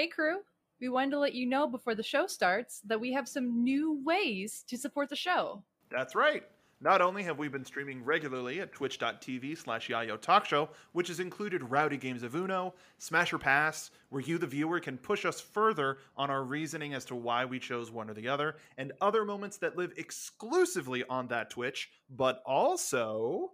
Hey, crew. We wanted to let you know before the show starts that we have some new ways to support the show. That's right. Not only have we been streaming regularly at twitch.tv slash Yayo Talk Show, which has included rowdy games of Uno, Smash or Pass, where you, the viewer, can push us further on our reasoning as to why we chose one or the other, and other moments that live exclusively on that Twitch, but also.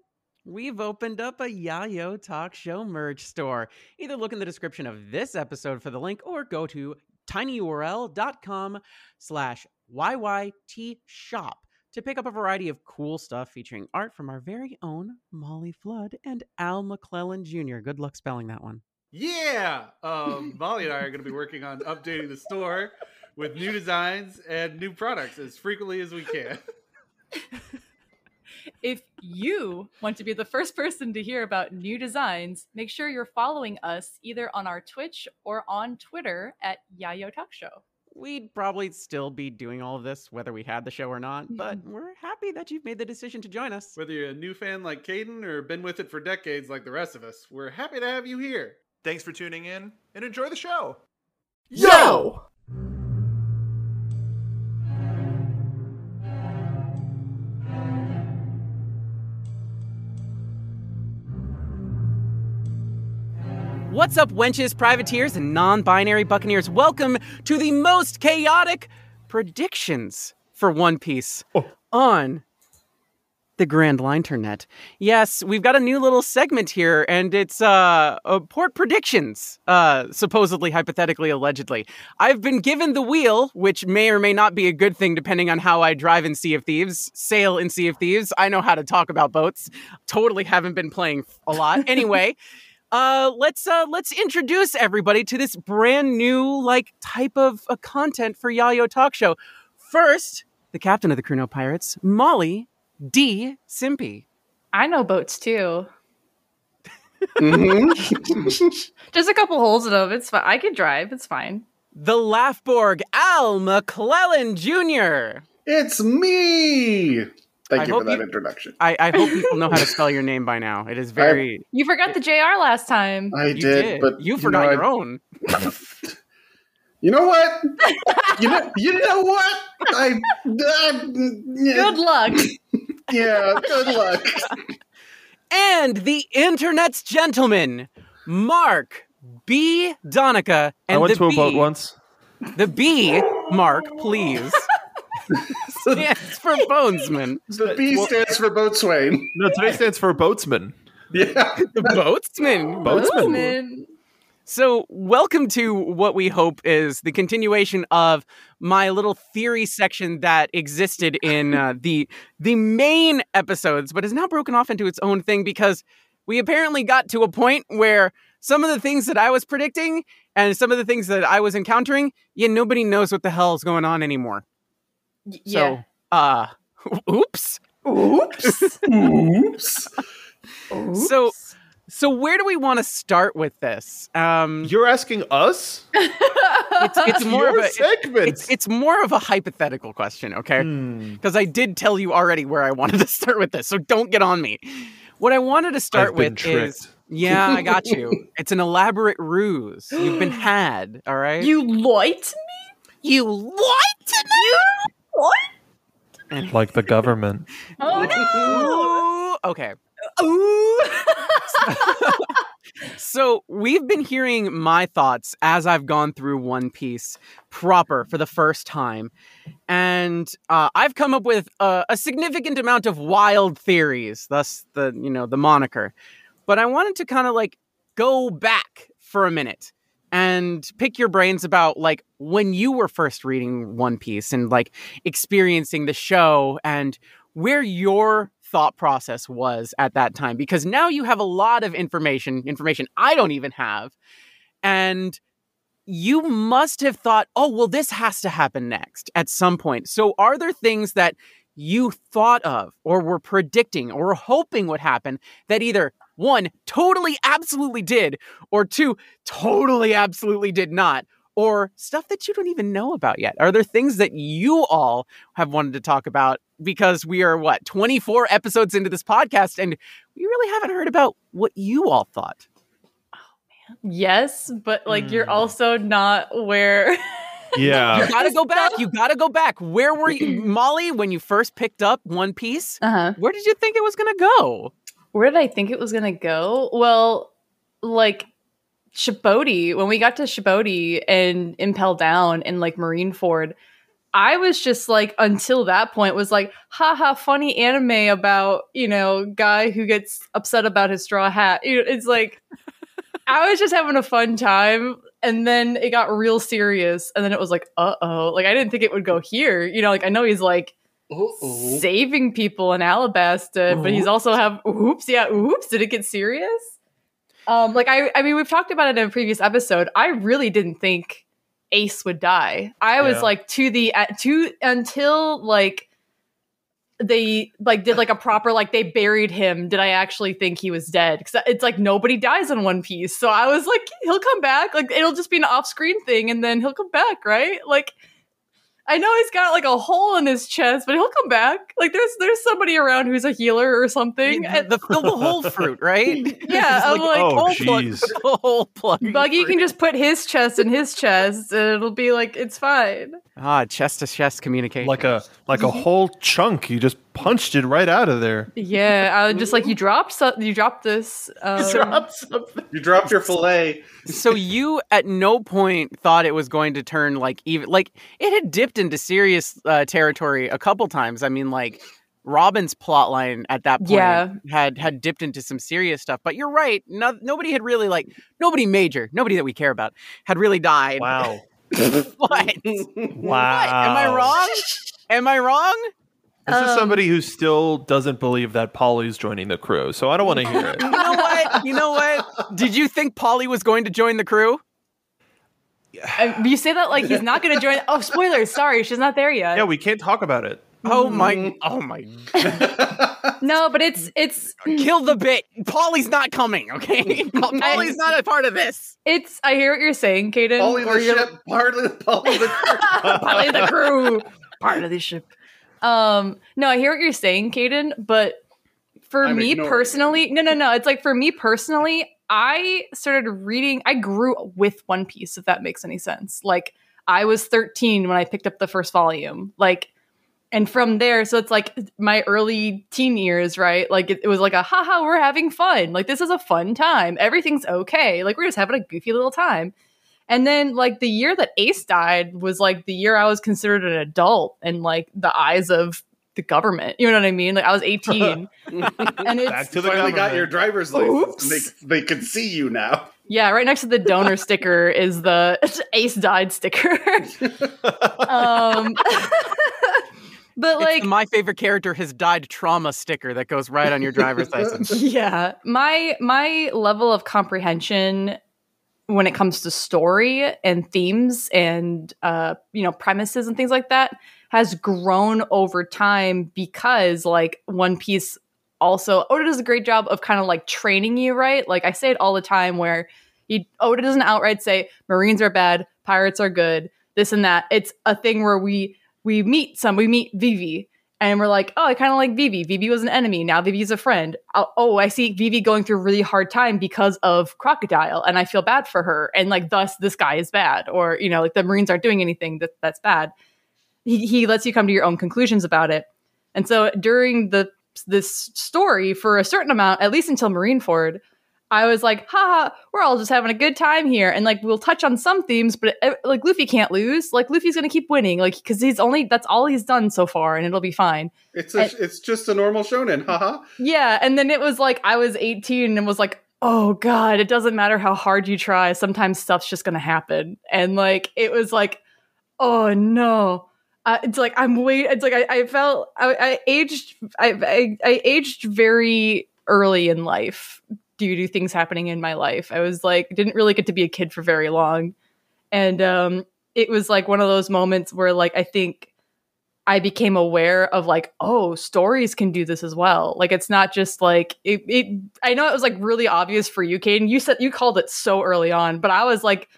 We've opened up a Yayo Talk Show merch store. Either look in the description of this episode for the link or go to tinyurl.com slash YYT shop to pick up a variety of cool stuff featuring art from our very own Molly Flood and Al McClellan Jr. Good luck spelling that one. Yeah, um, Molly and I are going to be working on updating the store with new designs and new products as frequently as we can. If you want to be the first person to hear about new designs, make sure you're following us either on our Twitch or on Twitter at Yayo Talk Show. We'd probably still be doing all of this whether we had the show or not, but mm-hmm. we're happy that you've made the decision to join us. Whether you're a new fan like Caden or been with it for decades like the rest of us, we're happy to have you here. Thanks for tuning in and enjoy the show. Yo! What's up, wenches, privateers, and non binary buccaneers? Welcome to the most chaotic predictions for One Piece on the Grand Line Internet. Yes, we've got a new little segment here, and it's uh, uh port predictions, uh, supposedly, hypothetically, allegedly. I've been given the wheel, which may or may not be a good thing depending on how I drive in Sea of Thieves, sail in Sea of Thieves. I know how to talk about boats. Totally haven't been playing a lot. Anyway uh let's uh let's introduce everybody to this brand new like type of uh, content for Yayo Talk Show. First, the captain of the CrUno Pirates, Molly D. Simpy. I know boats too. Mm-hmm. Just a couple holes in them. It's fine. I can drive. It's fine. The Laughborg, Al McClellan Jr. It's me! Thank I you for that you- introduction. I, I hope people know how to spell your name by now. It is very. You forgot the JR last time. I you did, but you forgot know, your I- own. You know what? you know, you know what? I, uh, Good luck. yeah, good luck. And the internet's gentleman, Mark B. Donica. And I went the to a B, boat once. The B, Mark, please, stands for Bonesman. The B stands for boatswain. No, today stands for boatsman. Yeah. The Boatsman. Boatsman. Man. So, welcome to what we hope is the continuation of my little theory section that existed in uh, the the main episodes, but is now broken off into its own thing because we apparently got to a point where some of the things that I was predicting and some of the things that I was encountering, yeah, nobody knows what the hell is going on anymore. Y- Yeah. So, uh, oops. Oops. Oops. So, so where do we want to start with this? Um, You're asking us? it's, it's more of a segment. it's it's more of a hypothetical question, okay? Hmm. Because I did tell you already where I wanted to start with this, so don't get on me. What I wanted to start I've with tricked. is yeah, I got you. It's an elaborate ruse. You've been had, all right? You lied to me. you lied to me. What? like the government. Oh Ooh, okay. Ooh. So we've been hearing my thoughts as I've gone through One Piece proper for the first time, and uh, I've come up with a, a significant amount of wild theories. Thus, the you know the moniker. But I wanted to kind of like go back for a minute and pick your brains about like when you were first reading One Piece and like experiencing the show and where your thought process was at that time because now you have a lot of information information I don't even have and you must have thought oh well this has to happen next at some point. So are there things that you thought of or were predicting or were hoping would happen that either one totally absolutely did or two totally absolutely did not or stuff that you don't even know about yet are there things that you all have wanted to talk about because we are what 24 episodes into this podcast and we really haven't heard about what you all thought Oh man. yes, but like you're Hmm. also not where. Yeah. You gotta go back. You gotta go back. Where were you, Molly, when you first picked up One Piece? uh huh. Where did you think it was gonna go? Where did I think it was gonna go? Well, like Sabaody, when we got to Sabaody and Impel Down and like Marineford, I was just like until that point was like, haha, funny anime about, you know, guy who gets upset about his straw hat. It's like I was just having a fun time. And then it got real serious. And then it was like, uh oh. Like I didn't think it would go here. You know, like I know he's like Uh-oh. saving people in Alabasta, but he's also have oops, yeah, oops, did it get serious? Um, like I I mean we've talked about it in a previous episode. I really didn't think Ace would die. I was Yeah. like to the at to until like they like did like a proper like they buried him did i actually think he was dead because it's like nobody dies in one piece so i was like he'll come back like it'll just be an off-screen thing and then he'll come back right like I know he's got like a hole in his chest, but he'll come back. Like there's there's somebody around who's a healer or something. The, the, the, the whole fruit, right? Yeah, It's I'm like, oh, whole plug, jeez. whole plug. Buggy can just put his chest in his chest, and it'll be like it's fine. ah chest to chest communication. Like a like a whole chunk. You just punched it right out of there. Yeah, I was just like you dropped so- you dropped this. Um, Drop something. You dropped your fillet. so you at no point thought it was going to turn like even like it had dipped into serious uh, territory a couple times. I mean, like Robin's plot line at that point Yeah. had had dipped into some serious stuff. But you're right. No, nobody had really like nobody major, nobody that we care about had really died. Wow. what? Wow. What? Am I wrong? Am I wrong? This is Um, somebody who still doesn't believe that Polly's joining the crew, so I don't want to hear it. You know what? You know what? Did you think Polly was going to join the crew? I- you say that like he's not going to join. Oh, spoilers! Sorry, she's not there yet. Yeah, we can't talk about it. Oh my! Oh my! no, but it's it's Kill the bit. Polly's not coming. Okay, Polly's not a part of this. it's. I hear what you're saying, Kaden. Polly or the you're- ship, partly Polly the part of the crew, part of the ship. Um, no, I hear what you're saying, Kaden, but for I'm me ignoring personally, no, no, no. It's like for me personally, I started reading. I grew with One Piece, if that makes any sense. Like I was 13 when I picked up the first volume. Like, and from there, so it's like my early teen years, right? Like it, it was like a haha, we're having fun. Like this is a fun time. Everything's okay. Like we're just having a goofy little time. And then like the year that Ace died was like the year I was considered an adult in like the eyes of the government. You know what I mean? Like I was 18. and it's Back to the finally got your driver's license. They, they can see you now. yeah, right next to the donor sticker is the Ace died sticker. um But It's like the my favorite character has died trauma sticker that goes right on your driver's license. yeah my my level of comprehension when it comes to story and themes and uh you know premises and things like that has grown over time because like one piece also oda does a great job of kind of like training you right? Like i say it all the time where he oda doesn't outright say marines are bad pirates are good this and that. It's a thing where we we meet some we meet vivi and we're like, oh, I kind of like Vivi. Vivi was an enemy. Now Vivi's a friend. Oh, oh, I see Vivi going through a really hard time because of Crocodile, and I feel bad for her. And like, thus, this guy is bad, or you know, like the Marines aren't doing anything that that's bad. He he lets you come to your own conclusions about it. And so during the this story, for a certain amount, at least until Marineford, I was like, haha, we're all just having a good time here. And like, we'll touch on some themes, but uh, like, Luffy can't lose. Like, Luffy's going to keep winning. Like, because he's only, that's all he's done so far, and it'll be fine. It's a, it's just a normal shonen, haha. Yeah. And then it was like, I was 18 and was like, oh God, it doesn't matter how hard you try. Sometimes stuff's just going to happen. And like, it was like, oh no. Uh, it's like I'm wait. It's like I, I felt I, I aged I, I I aged very early in life due to things happening in my life. I was like didn't really get to be a kid for very long, and um, it was like one of those moments where like I think I became aware of like oh stories can do this as well. Like it's not just like it. it I know it was like really obvious for you, Caden. You said you called it so early on, but I was like,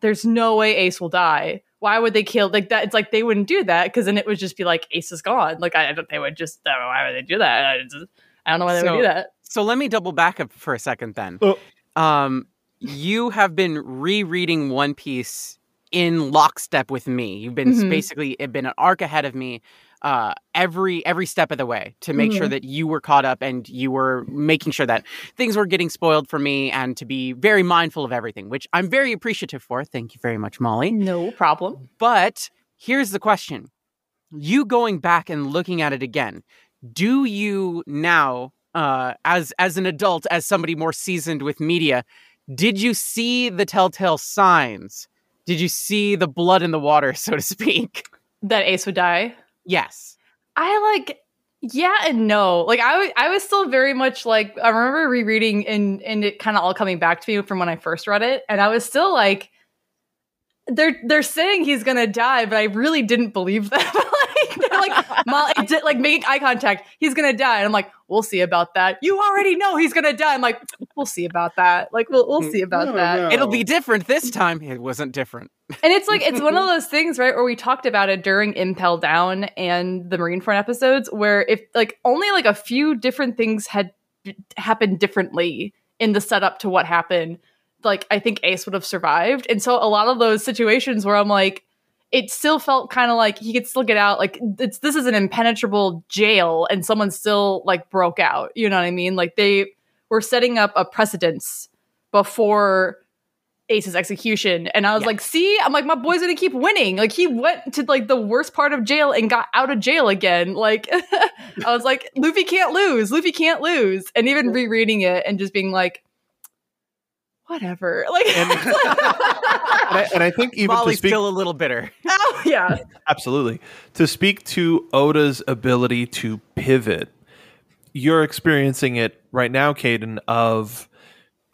there's no way Ace will die why would they kill like that? It's like they wouldn't do that because then it would just be like Ace is gone. Like I, I don't. They would just. I don't know why would they do that? I, just, I don't know why they So- would do that. So let me double back up for a second then. Oh. Um, you have been rereading One Piece in lockstep with me. You've been Mhm. basically it been an arc ahead of me uh, every every step of the way to make Mm-hmm. sure that you were caught up and you were making sure that things were getting spoiled for me and to be very mindful of everything, which I'm very appreciative for. Thank you very much, Molly. No problem. But here's the question. You going back and looking at it again, do you now uh as as an adult as somebody more seasoned with media, did you see the telltale signs? Did you see the blood in the water, so to speak? That Ace would die. Yes. I like yeah and no. Like I I was still very much like I remember rereading and and it kind of all coming back to me from when I first read it and I was still like they're they're saying he's gonna die, but I really didn't believe them. like they're like Molly, di- like making eye contact. He's gonna die, and I'm like, we'll see about that. You already know he's gonna die. I'm like, we'll see about that. Like we'll we'll see about No, that. no. It'll be different this time. It wasn't different. And it's like it's one of those things, right, where we talked about it during Impel Down and the Marineford episodes, where if like only like a few different things had happened differently in the setup to what happened, like I think Ace would have survived. And so a lot of those situations where I'm like, it still felt kind of like he could still get out. Like it's this is an impenetrable jail, and someone still like broke out. You know what I mean? Like they were setting up a precedence before Ace's execution. And I was Yeah. like, see, I'm like, my boy's gonna keep winning. Like he went to like the worst part of jail and got out of jail again. Like I was like, Luffy can't lose. Luffy can't lose. And even rereading it and just being like, whatever. Like And- And I, and I think even Molly's to speak still a little bitter. oh, yeah. Absolutely. To speak to Oda's ability to pivot, you're experiencing it right now, Caden, of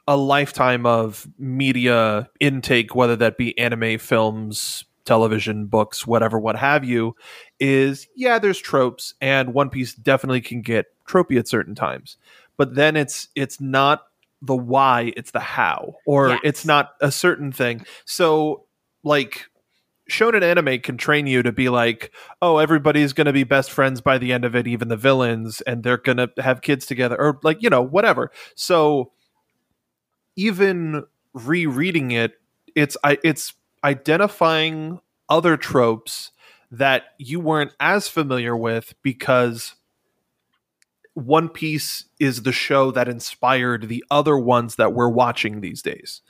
a lifetime of media intake, whether that be anime, films, television, books, whatever, what have you, is yeah, there's tropes, and One Piece definitely can get tropey at certain times. But then it's it's not the why, it's the how, or Yes. it's not a certain thing. So like shonen anime can train you to be like, oh, everybody's going to be best friends by the end of it, even the villains, and they're going to have kids together, or like, you know, whatever. So even rereading it, it's I it's identifying other tropes that you weren't as familiar with because One Piece is the show that inspired the other ones that we're watching these days.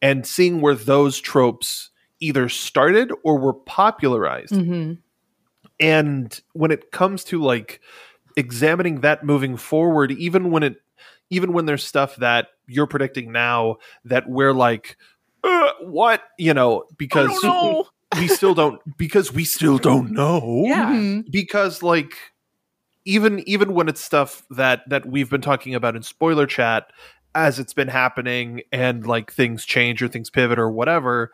And seeing where those tropes either started or were popularized. hmm And when it comes to like examining that moving forward, even when it even when there's stuff that you're predicting now that we're like uh, what you know because we still don't because we still don't know Yeah. Mhm. because like even even when it's stuff that that we've been talking about in spoiler chat as it's been happening and like things change or things pivot or whatever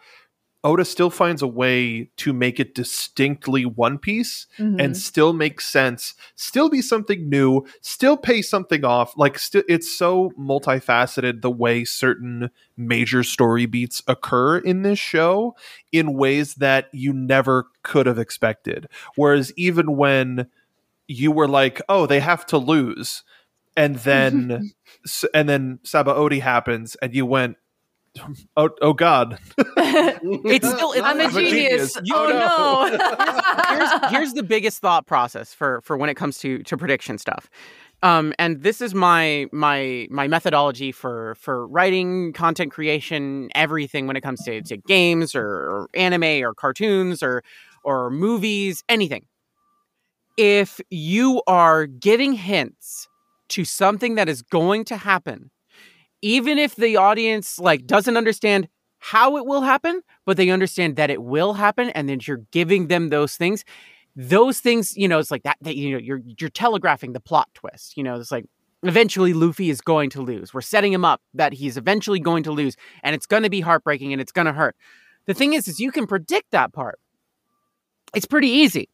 oda still finds a way to make it distinctly one piece Mhm. and still make sense still be something new still pay something off like still it's so multifaceted the way certain major story beats occur in this show in ways that you never could have expected whereas even when you were like oh they have to lose and then s- and then sabaody happens and you went oh, oh god It's still it's, I'm a I'm a genius. genius. Oh no. here's here's the biggest thought process for for when it comes to to prediction stuff. Um, and this is my my my methodology for for writing, content creation, everything when it comes to, to games or, or anime or cartoons or or movies, anything. If you are giving hints to something that is going to happen, even if the audience like doesn't understand how it will happen, but they understand that it will happen, and then you're giving them those things. Those things, you know, it's like that. That you know, you're you're telegraphing the plot twist. You know, it's like eventually Luffy is going to lose. We're setting him up that he's eventually going to lose, and it's going to be heartbreaking and it's going to hurt. The thing is, is you can predict that part. It's pretty easy.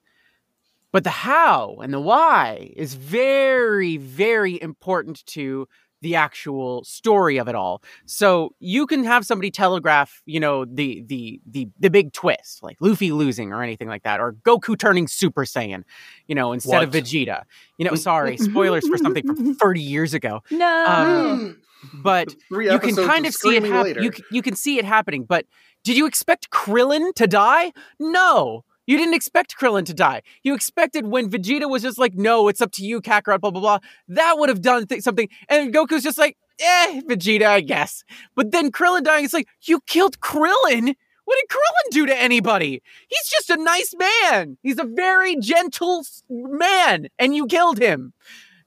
But the how and the why is very, very important to the actual story of it all. So you can have somebody telegraph, you know, the the the the big twist, like Luffy losing or anything like that, or Goku turning Super Saiyan, you know, instead of Vegeta. You know, sorry, spoilers for something from 30 years ago. No. Um, But you can kind of see it screaming happen. You, you can see it happening. But did you expect Krillin to die? No. You didn't expect Krillin to die. You expected when Vegeta was just like, no, it's up to you, Kakarot, blah, blah, blah. That would have done th- something. And Goku's just like, eh, Vegeta, I guess. But then Krillin dying, it's like, you killed Krillin? What did Krillin do to anybody? He's just a nice man. He's a very gentle man, and you killed him.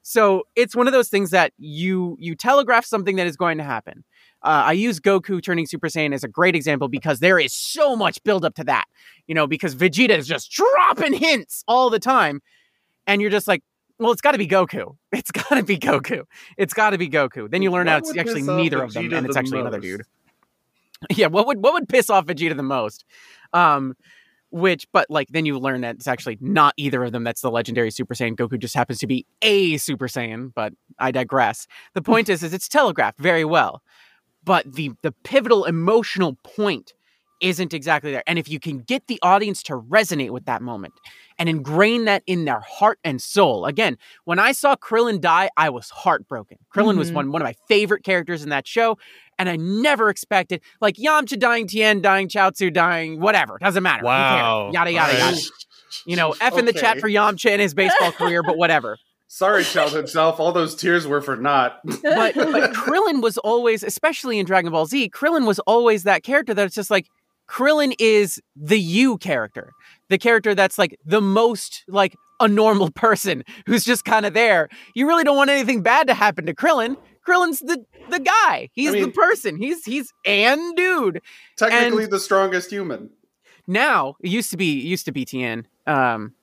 So it's one of those things that you you telegraph something that is going to happen. Uh, I use Goku turning Super Saiyan as a great example because there is so much build up to that. You know, because Vegeta is just dropping hints all the time, and you're just like, well, it's got to be Goku. It's got to be Goku. It's got to be Goku. Then you learn What out it's actually neither of them, and it's the actually another dude. Yeah, what would what would piss off Vegeta the most? Um, which, but like then you learn that it's actually not either of them. That's the legendary Super Saiyan. Goku just happens to be a Super Saiyan. But I digress. The point is, is it's telegraphed very well, but the the pivotal emotional point isn't exactly there. And if you can get the audience to resonate with that moment and ingrain that in their heart and soul, again, when I saw Krillin die, I was heartbroken. Krillin was Mhm. one one of my favorite characters in that show, and I never expected like Yamcha dying, Tien dying, Chaozu dying, whatever. Doesn't matter. Wow. Yada yada All yada. You know, F in the chat for Yamcha and his baseball career, but whatever. Sorry, childhood self. All those tears were for naught. But but Krillin was always, especially in Dragon Ball Z, Krillin was always that character that's just like Krillin is the you character. The character that's like the most like a normal person who's just kind of there. You really don't want anything bad to happen to Krillin. Krillin's the the guy. He's the mean- person. He's he's and dude. Technically, the strongest human. Now it used to be it used to be Tien. Um,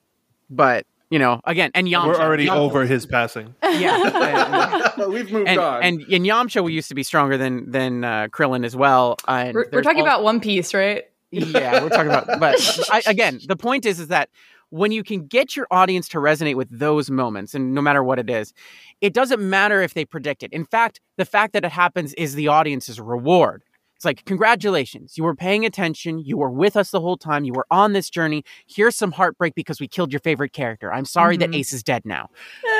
but you know again and Yamcha. We're already Yamcha- over his passing. Yeah. and- We've moved and, on. and and Yamcha used to be stronger than than uh, Krillin as well. And we're, we're talking al- about One Piece, right? yeah, we're talking about. But I, again, the point is is that when you can get your audience to resonate with those moments, and no matter what it is, it doesn't matter if they predict it. In fact, the fact that it happens is the audience's reward. It's like, congratulations, you were paying attention, you were with us the whole time, you were on this journey. Here's some heartbreak because we killed your favorite character. I'm sorry that Mhm. Ace is dead now.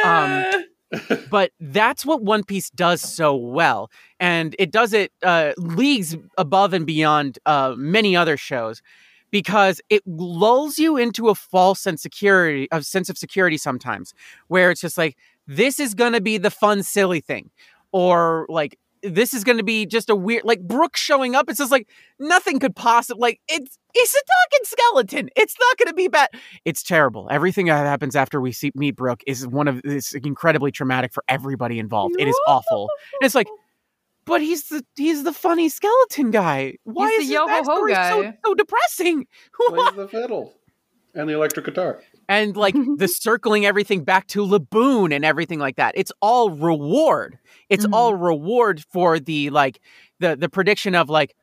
Um, but that's what One Piece does so well, and it does it uh, leagues above and beyond uh, many other shows because it lulls you into a false sense security, a sense of security sometimes, where it's just like this is going to be the fun, silly thing, or like this is going to be just a weird, like Brook showing up. It's just like nothing could possibly like it's it's a talking skeleton. It's not going to be bad. It's terrible. Everything that happens after we see meet Brook is one of is incredibly traumatic for everybody involved. It is awful. And it's like, but he's the he's the funny skeleton guy. Why He's is the his yo-ho-ho backstory so, guy. so depressing? Plays the fiddle and the electric guitar. And like the circling everything back to Laboon and everything like that. It's all reward. It's Mhm. all reward for the like the the prediction of like,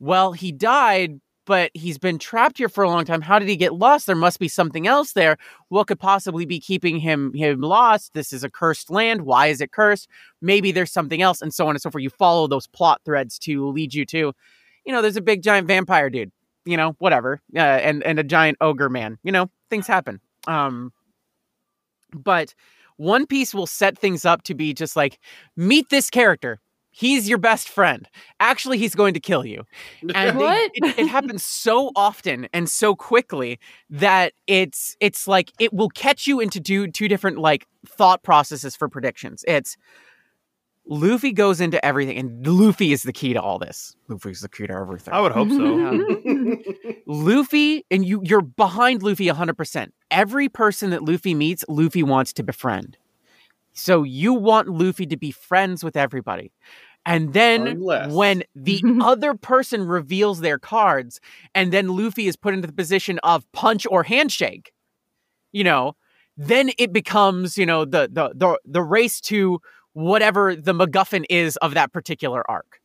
well, he died, but he's been trapped here for a long time. How did he get lost? There must be something else there. What could possibly be keeping him him lost? This is a cursed land. Why is it cursed? Maybe there's something else, and so on and so forth. You follow those plot threads to lead you to, you know, there's a big giant vampire dude. You know, whatever, uh, and and a giant ogre man. You know, things happen. Um, but One Piece will set things up to be just like meet this character. He's your best friend. Actually, he's going to kill you. And they- What? it, it happens so often and so quickly that it's it's like it will catch you into two two different like thought processes for predictions. It's Luffy goes into everything, and Luffy is the key to all this. Luffy's the key to everything. I would hope so. Luffy, and you you're behind Luffy 100%. Every person that Luffy meets, Luffy wants to befriend. So you want Luffy to be friends with everybody. And then Unless- when the other person reveals their cards and then Luffy is put into the position of punch or handshake, you know, then it becomes, you know, the the the, the race to whatever the MacGuffin is of that particular arc.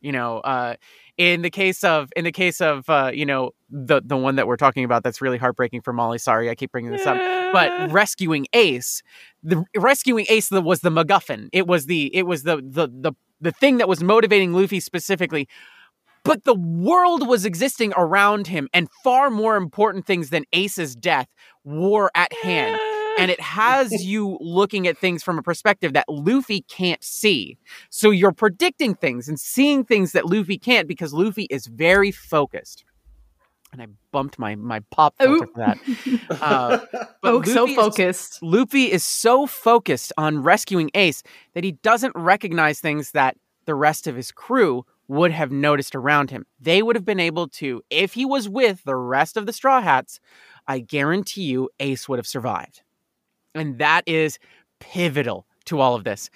You know, uh, in the case of in the case of uh, you know the the one that we're talking about that's really heartbreaking for Molly. Sorry, I keep bringing this up, but rescuing Ace, the rescuing Ace the- was the MacGuffin. It was the it was the the the the thing that was motivating Luffy specifically. But the world was existing around him, and far more important things than Ace's death were at hand and it has you looking at things from a perspective that Luffy can't see. So you're predicting things and seeing things that Luffy can't because Luffy is very focused. And I bumped my my pop filter Ooh. for that. Uh, but oh, so Luffy is- focused. Luffy is so focused on rescuing Ace that he doesn't recognize things that the rest of his crew would have noticed around him. They would have been able to, if he was with the rest of the Straw Hats, I guarantee you Ace would have survived. And that is pivotal to all of this.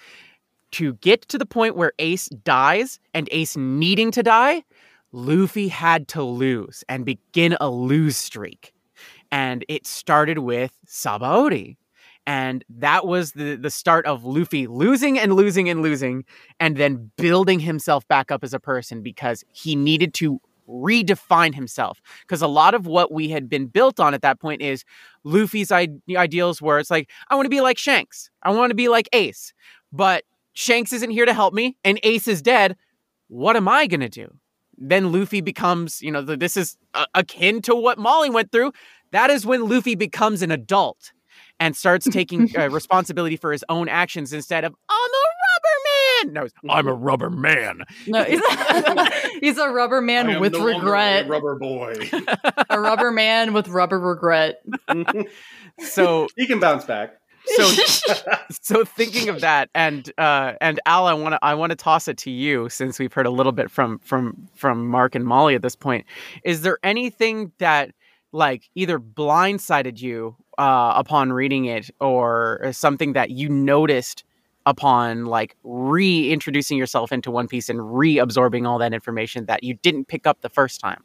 To get to the point where Ace dies and Ace needing to die, Luffy had to lose and begin a lose streak. And it started with Sabaody. And that was the, the start of Luffy losing and losing and losing, and then building himself back up as a person because he needed to redefine himself. Because a lot of what we had been built on at that point is Luffy's I- ideals were it's like, I want to be like Shanks, I want to be like Ace. But Shanks isn't here to help me, and Ace is dead. What am I going to do? Then Luffy becomes, you know, the, this is a- akin to what Molly went through. That is when Luffy becomes an adult and starts taking uh, responsibility for his own actions instead of I'm man. No, it's, I'm a rubber man. No, he's, he's a rubber I man am with no regret. a rubber boy. a rubber man with rubber regret. So he can bounce back. so so thinking of that and uh and Al I want to I want to toss it to you since we've heard a little bit from from from Mark and Molly at this point. Is there anything that like either blindsided you uh upon reading it or something that you noticed upon like reintroducing yourself into One Piece and reabsorbing all that information that you didn't pick up the first time?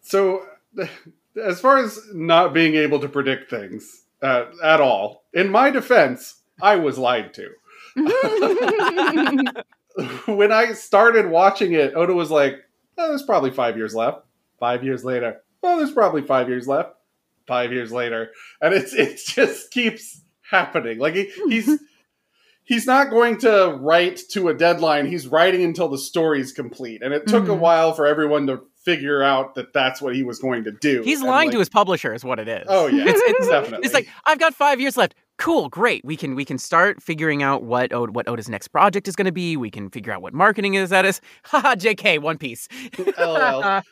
So, as far as not being able to predict things uh, at all, in my defense, I was lied to. when I started watching it, Oda was like, oh, there's probably five years left. Five years later, oh, there's probably five years left. Five years later. And it's it just keeps happening. Like he, he's he's not going to write to a deadline. He's writing until the story's complete. And it took a Mhm. while for everyone to figure out that that's what he was going to do. He's And, lying like- to his publisher is what it is. Oh yeah, It's- it's- definitely. It's like I've got five years left. Cool, great. We can we can start figuring out what Od- what Oda's next project is going to be. We can figure out what marketing is that is. Haha, Jk, One Piece. LOL.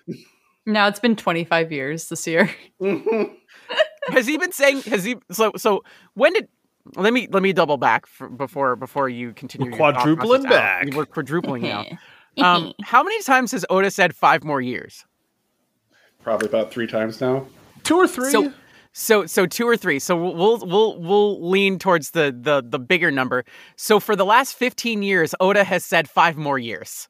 now it's been 25 years this year. Mhm. has he been saying? Has he? So so when did? Let me let me double back for, before before you continue. We're your quadrupling process, Al. back. We're quadrupling now. Um, how many times has Oda said five more years? Probably about three times now. Two or three. So so so two or three. So we'll we'll we'll, we'll lean towards the, the the bigger number. So for the last 15 years Oda has said 5 more years.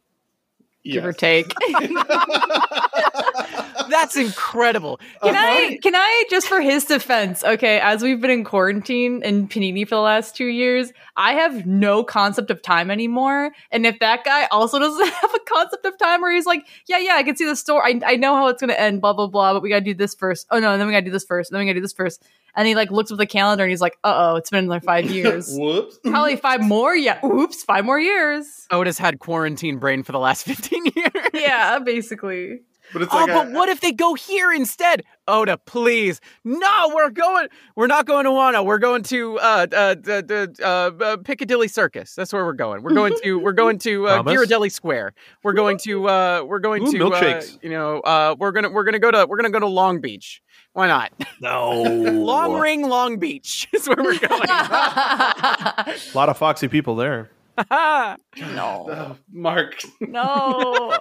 Give or take. That's incredible. Can Uh-huh. I can I just for his defense, okay, as we've been in quarantine in Panini for the last two years, I have no concept of time anymore. And if that guy also doesn't have a concept of time where he's like, Yeah, yeah, I can see the store. I, I know how it's gonna end, blah blah blah, but we gotta do this first. Oh no, and then we gotta do this first, and then we gotta do this first. And he like looks at the calendar and he's like, Uh oh, it's been like five years. Whoops. Probably five more, yeah. Oops, five more years. Oda's had quarantine brain for the last 15 years. Yeah, basically. But it's Oh, like but a- what if they go here instead? Oda, please. No, we're going. We're not going to Wano. We're going to uh, uh, the, the, uh, uh, Piccadilly Circus. That's where we're going. We're going to. We're going to uh, Ghirardelli Square. We're going to. Uh, we're going Ooh, to. Uh, milkshakes. you know. Uh, we're gonna. We're gonna go to. We're gonna go to Long Beach. Why not? no. Long Ring, Long Beach is where we're going. A lot of foxy people there. no. Oh, Mark. No.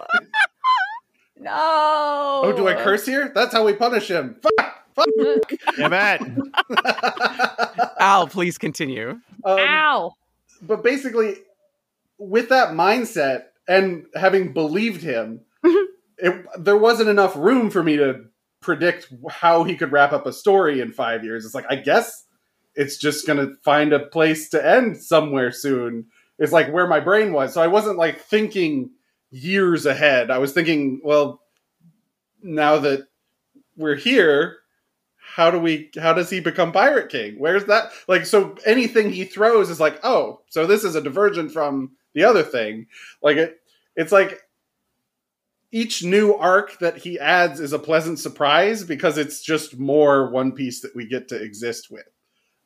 no. Oh, do I curse here? That's how we punish him. Fuck. Fuck. Yeah, Matt. Al, please continue. Um, Ow. but basically, with that mindset and having believed him, it, there wasn't enough room for me to predict how he could wrap up a story in five years. It's like, I guess it's just going to find a place to end somewhere soon, It's like where my brain was. So I wasn't like thinking years ahead. I was thinking, well, now that we're here, how do we how does he become pirate king? Where's that like so anything he throws is like, "Oh, so this is a diversion from the other thing." Like it it's like each new arc that he adds is a pleasant surprise because it's just more One Piece that we get to exist with.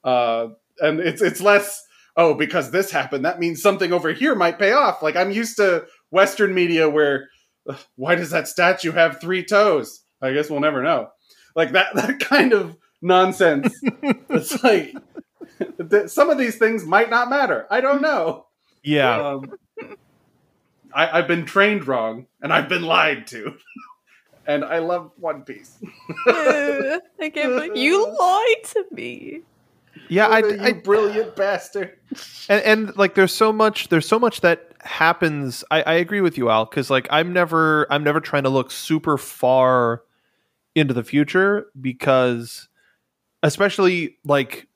Uh, and it's it's less oh because this happened that means something over here might pay off. Like I'm used to Western media where "Ugh, why does that statue have three toes? I guess we'll never know. Like that that kind of nonsense. it's like some of these things might not matter. I don't know. Yeah. Um, I, I've been trained wrong, and I've been lied to. and I love One Piece. I can't believe you lied to me. yeah, I, you I brilliant bastard. and, and like there's so much there's so much that happens i, I agree with you al because like i'm never i'm never trying to look super far into the future because especially like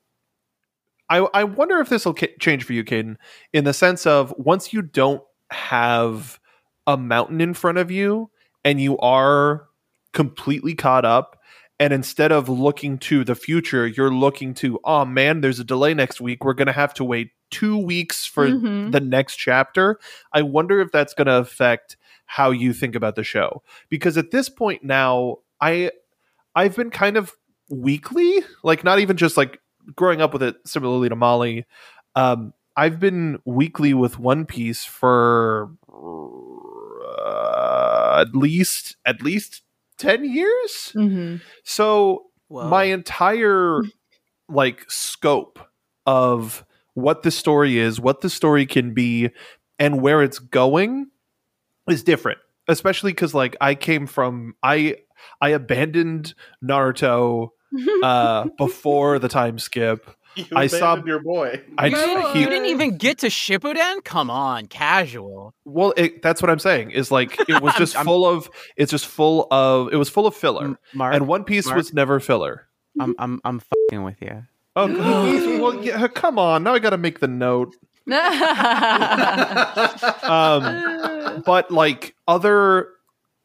i i wonder if this will ca- change for you caden in the sense of once you don't have a mountain in front of you and you are completely caught up and instead of looking to the future you're looking to oh man there's a delay next week. We're going to have to wait 2 weeks for Mhm. the next chapter. I wonder if that's going to affect how you think about the show. Because at this point now i i've been kind of weekly like not even just like growing up with it similarly to molly um i've been weekly with one piece for uh, at least at least 10 years Mm-hmm. so Whoa. my entire like scope of what the story is, what the story can be, and where it's going is different. Especially because like I came from I I abandoned Naruto uh before the time skip. You I saw- your boy. I you, he- you didn't even get to Shippuden? Come on, casual. well it, that's what I'm saying is like it was just full of it's just full of it was full of filler. Mark, and One Piece Mark. was never filler. I'm I'm I'm fucking with you. Oh, well, yeah, come on! Now I got to make the note. Um, but like other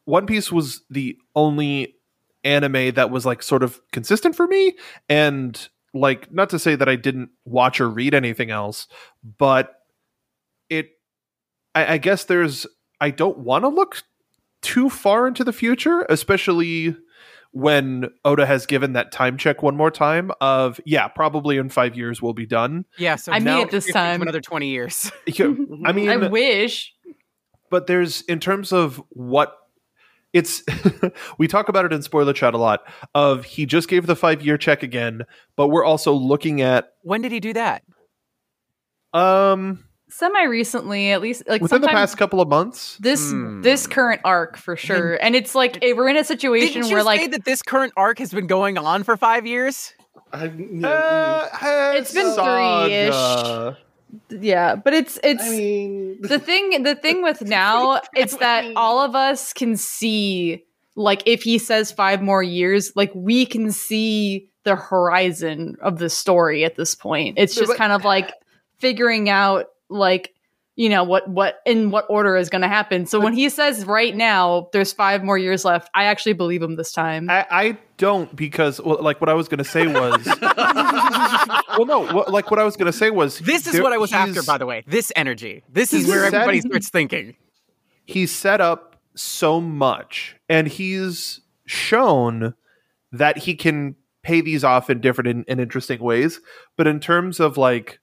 one piece was the only anime that was like sort of consistent for me and like not to say that i didn't watch or read anything else but it i, I guess there's i don't want to look too far into the future especially when oda has given that time check one more time of yeah probably in five years we'll be done Yeah, so I mean, at this it's gonna take time- another twenty years. I mean I wish. but there's in terms of what it's we talk about it in spoiler chat a lot of he just gave the five year check again but we're also looking at When did he do that? um Semi recently, at least like within the past couple of months this Hmm. this current arc for sure. And it's like we're in a situation Didn't where like that this current arc has been going on for five years? I, Uh, It's been saga. Yeah, but it's it's I mean, the thing the thing with now it's that all of us can see like if he says five more years like we can see the horizon of the story at this point. It's just kind of like figuring out like you know what what in what order is going to happen so when he says right now there's five more years left i actually believe him this time I, I don't because well, like what I was gonna say was well no what, like what I was gonna say was This is there- what I was after, by the way. This energy. This is He's where everybody starts thinking. he's set up so much and he's shown that he can pay these off in different and, and interesting ways but in terms of like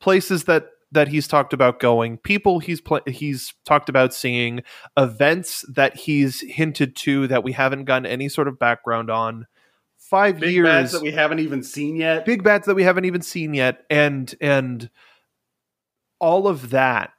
places that that he's talked about going people he's pl- he's talked about seeing events that he's hinted to that we haven't gotten any sort of background on five big years bads that we haven't even seen yet. big bats that we haven't even seen yet and and all of that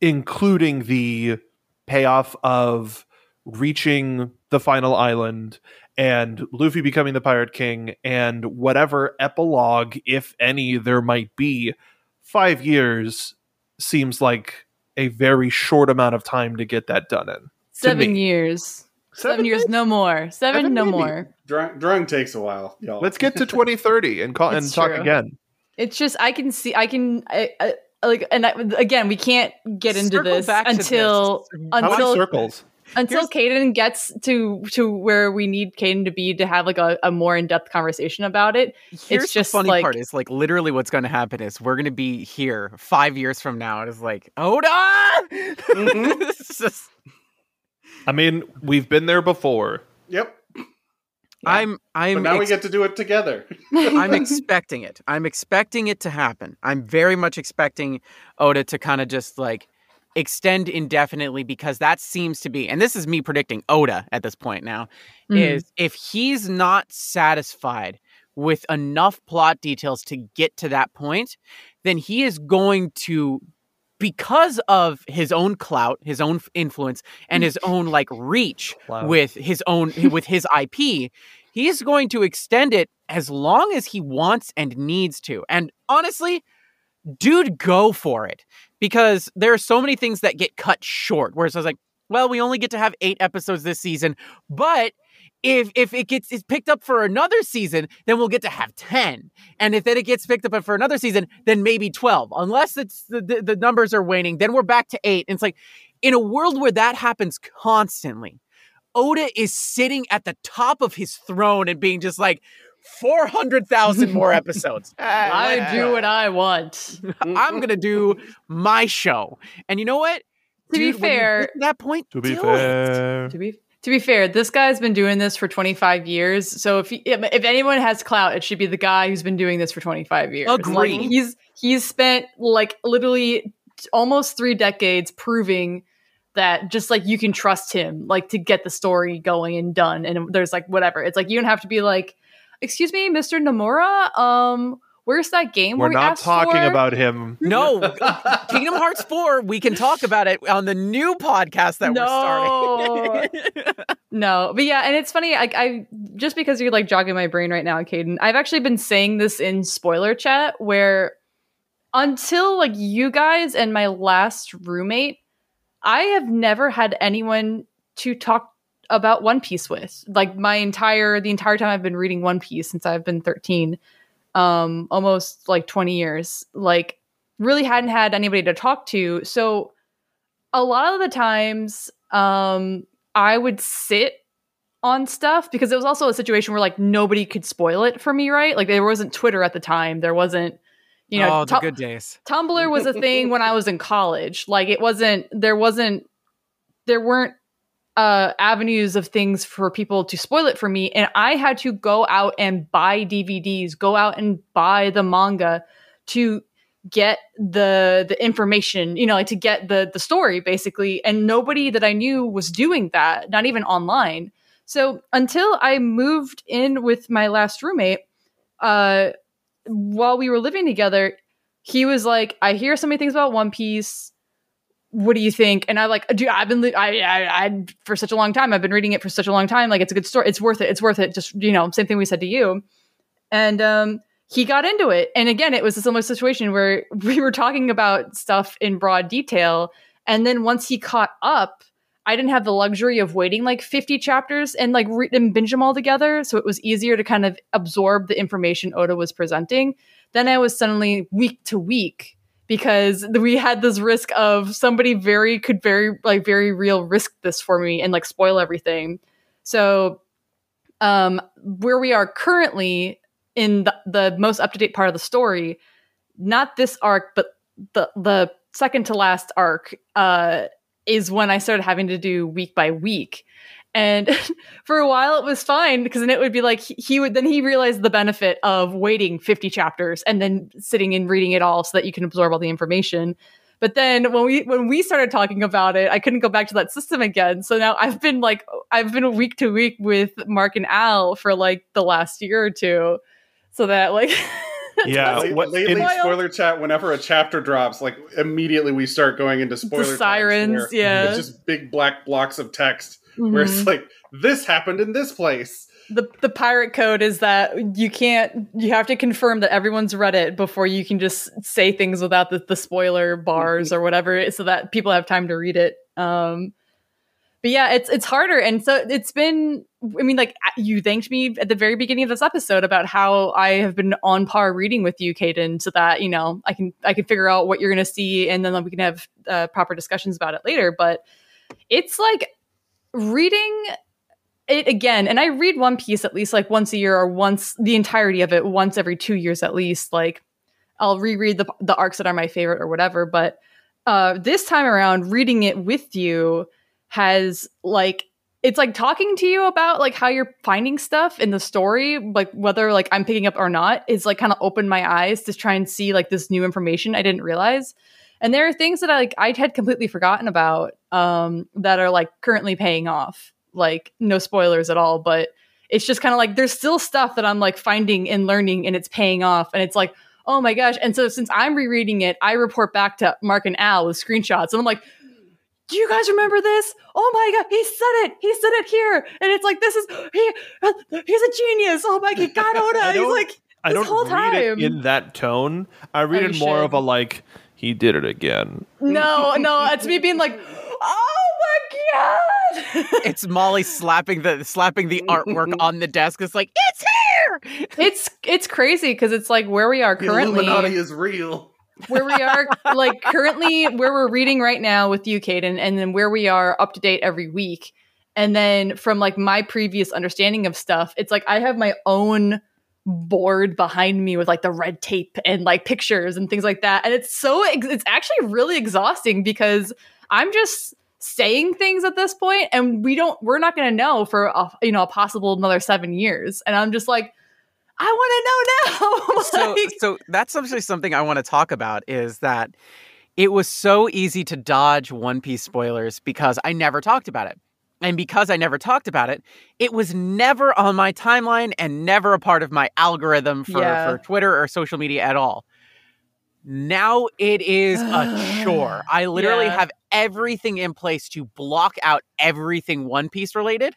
including the payoff of reaching the final island and Luffy becoming the pirate king and whatever epilogue if any there might be 5 years seems like a very short amount of time to get that done in seven years seven, years no more seven, Seven, no maybe. more Drunk, drunk takes a while, y'all. let's get to 2030 and call and It's talk true. again It's just I can see I can I, I, like and I, again we can't get into Circle this until this. Until circles? Until Caden gets to to where we need Caden to be to have like a, a more in depth conversation about it. Here's just the funny like- part is like literally what's going to happen is we're going to be here five years from now. and It's like Oda. Mhm. It's just- I mean, we've been there before. Yep. I'm I'm But now we get to do it together. I'm expecting it. I'm expecting it to happen. I'm very much expecting Oda to kind of just like extend indefinitely because that seems to be, and this is me predicting Oda at this point now, Mhm. is if he's not satisfied with enough plot details to get to that point, then he is going to because of his own clout, his own influence, and his own like reach Clout. with his own with his IP, he's going to extend it as long as he wants and needs to. And honestly, dude, go for it because there are so many things that get cut short. Whereas I was like, well, we only get to have eight episodes this season, but if if it gets is picked up for another season, then we'll get to have ten. And if then it gets picked up for another season, then maybe twelve. Unless it's the, the, the numbers are waning, then we're back to eight. And it's like in a world where that happens constantly, Oda is sitting at the top of his throne and being just like, 400,000 more episodes. I do what I want. I'm going to do my show. And you know what? To be Dude, when you fair- get to that point, To be do it. fair, To be to be fair, this guy's been doing this for 25 years. So if he, if if anyone has clout, it should be the guy who's been doing this for 25 years. Like, he's he's spent like literally almost 3 decades proving that just like you can trust him like to get the story going and done and there's like whatever. It's like you don't have to be like, "Excuse me, Mr. Nomura, um where's that game we're we not asked talking for?" about him. No, Kingdom Hearts 4, we can talk about it on the new podcast that No. we're starting. No, but yeah, and it's funny. I, I just because you're like jogging my brain right now, Caden. I've actually been saying this in spoiler chat where until like you guys and my last roommate, I have never had anyone to talk about One Piece with. Like my entire the entire time I've been reading One Piece since I've been 13, um, almost like 20 years. Like really hadn't had anybody to talk to. So a lot of the times, um, I would sit on stuff because it was also a situation where like nobody could spoil it for me, right? Like there wasn't Twitter at the time. There wasn't, you know, oh, the Tu- good days. Tumblr was a thing when I was in college. Like it wasn't there wasn't there weren't uh avenues of things for people to spoil it for me and I had to go out and buy DVDs, go out and buy the manga to get the the information, you know, like to get the the story basically and nobody that I knew was doing that, not even online. So until I moved in with my last roommate, uh while we were living together, he was like, I hear so many things about One Piece. What do you think? And I like, dude, I've been, I, I, I, for such a long time, I've been reading it for such a long time. Like, it's a good story. It's worth it. It's worth it. Just, you know, same thing we said to you. And, um, he got into it. And again, it was a similar situation where we were talking about stuff in broad detail. And then once he caught up, I didn't have the luxury of waiting like 50 chapters and like read and binge them all together. So it was easier to kind of absorb the information Oda was presenting. Then I was suddenly week to week because we had this risk of somebody very could very like very real risk this for me and like spoil everything. So um where we are currently in the, the most up to date part of the story, not this arc, but the the second to last arc, uh, is when I started having to do week by week. And for a while it was fine because then it would be like he, he would then he realized the benefit of waiting 50 chapters and then sitting and reading it all so that you can absorb all the information. But then when we when we started talking about it, I couldn't go back to that system again. So now I've been like I've been week to week with Mark and Al for like the last year or two. So that like Yeah, Late- what- lately, in- spoiler chat. Whenever a chapter drops, like immediately we start going into spoiler tags sirens, yeah. It's just big black blocks of text where Mhm. it's like this happened in this place. the the pirate code is that you can't you have to confirm that everyone's read it before you can just say things without the, the spoiler bars or whatever so that people have time to read it um but yeah, it's it's harder, and so it's been. I mean, like you thanked me at the very beginning of this episode about how I have been on par reading with you, Caden, so that you know I can I can figure out what you're going to see, and then we can have uh, proper discussions about it later. But it's like reading it again, and I read One Piece at least like once a year or once the entirety of it once every two years at least. Like I'll reread the the arcs that are my favorite or whatever, but uh, this time around, reading it with you has like it's like talking to you about like how you're finding stuff in the story like whether like i'm picking up or not is like kind of opened my eyes to try and see like this new information i didn't realize and there are things that I, like i had completely forgotten about um that are like currently paying off like no spoilers at all but it's just kind of like there's still stuff that i'm like finding and learning and it's paying off and it's like oh my gosh and so since i'm rereading it i report back to mark and al with screenshots and i'm like do you guys remember this? Oh my god, he said it. He said it here, and it's like this is he. He's a genius. Oh my god, God Oda. He's like I this don't whole read it time. in that tone. I read Oh, it more should. of a like he did it again. no, no, it's me being like, oh my god. It's Molly slapping the slapping the artwork on the desk. It's like it's here. it's it's crazy because it's like where we are The currently. Illuminati is real. where we are like currently where we're reading right now with you, Caden, and then where we are up to date every week. And then from like my previous understanding of stuff, it's like I have my own board behind me with like the red tape and like pictures and things like that. And it's so ex- it's actually really exhausting because I'm just saying things at this point and we don't we're not going to know for a, you know a possible another 7 years. And I'm just like I want to know now. so so that's actually something I want to talk about is that it was so easy to dodge One Piece spoilers because I never talked about it. And because I never talked about it, it was never on my timeline and never a part of my algorithm for, Yeah. for Twitter or social media at all. Now it is a chore. I literally Yeah. have everything in place to block out everything One Piece related.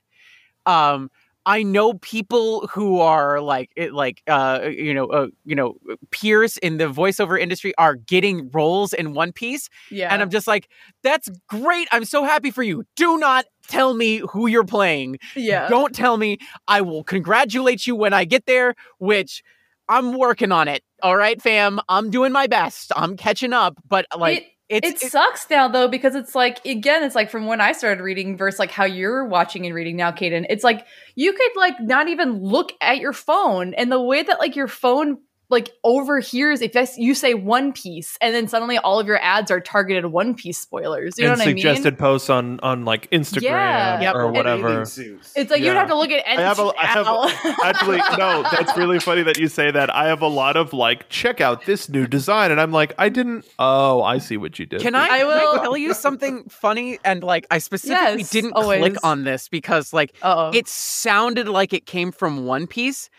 Um, I know people who are like it, like uh you know uh, you know peers in the voiceover industry are getting roles in One Piece yeah. and I'm just like that's great I'm so happy for you. Do not tell me who you're playing. Yeah. don't tell me. I will congratulate you when I get there which I'm working on it. All right fam I'm doing my best. I'm catching up but like it, it's it sucks now though because it's like again it's like from when i started reading versus like how you're watching and reading now Kaden. it's like you could like not even look at your phone and the way that like your phone like overhears if you say one piece and then suddenly all of your ads are targeted one piece spoilers you know and what i mean suggested posts on on like Instagram Yeah. Yep. or And whatever. Bathing it's like you'd Yeah. have to look at I have a, I have Al. actually no. That's really funny that you say that. I have a lot of like, check out this new design, and I'm like, I didn't. Oh, I see what you did. Can I, I will- tell you something funny? And like, I specifically Yes, didn't always. click on this because like oh it sounded like it came from One Piece,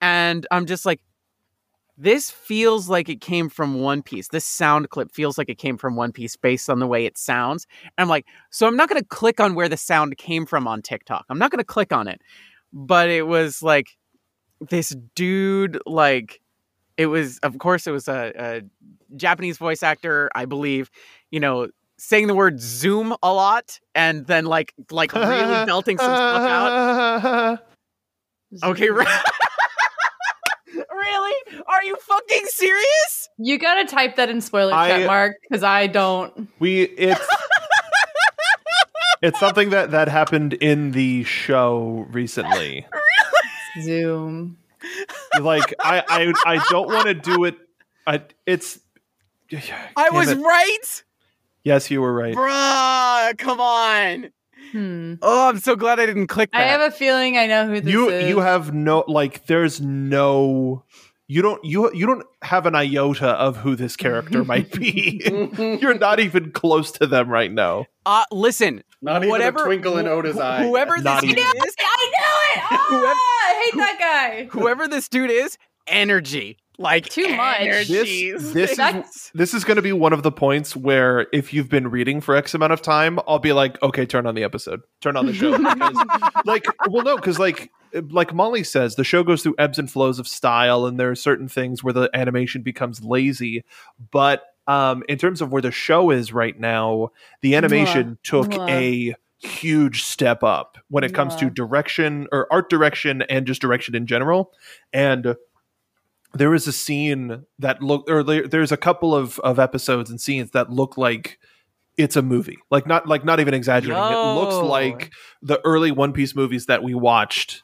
and I'm just like, this feels like it came from One Piece. This sound clip feels like it came from One Piece based on the way it sounds. And I'm like, so I'm not going to click on where the sound came from on TikTok. I'm not going to click on it. But it was like this dude, like, it was, of course, it was a, a Japanese voice actor, I believe, you know, saying the word Zoom a lot and then like, like really belting some stuff out. Okay, right. Really? Are you fucking serious? you gotta type that in spoiler I- chat mark because i don't We it's it's something that that happened in the show recently. really? zoom Like I I I don't want to do it. I it's. I was it. right, Yes, you were right. bruh. Come on. hmm. Oh, I'm so glad I didn't click that. i have a feeling i know who this you is you have no like there's no you don't you you don't have an iota of who this character might be you're not even close to them right now uh, listen, Not even whatever a twinkle in wh- Oda's wh- eye. Whoever Not this even. dude is, I knew it. Whoever- Ah, I hate that guy. whoever this dude is, energy. Like Too much. this this is this is going to be one of the points where if you've been reading for x amount of time i'll be like okay turn on the episode turn on the show because, like well no because like like molly says the show goes through ebbs and flows of style and there are certain things where the animation becomes lazy but um in terms of where the show is right now the animation took Mwah. a huge step up when it comes to direction or art direction and just direction in general. And there is a scene that look or there, there's a couple of of episodes and scenes that look like it's a movie. Like not like not even exaggerating. It looks like the early One Piece movies that we watched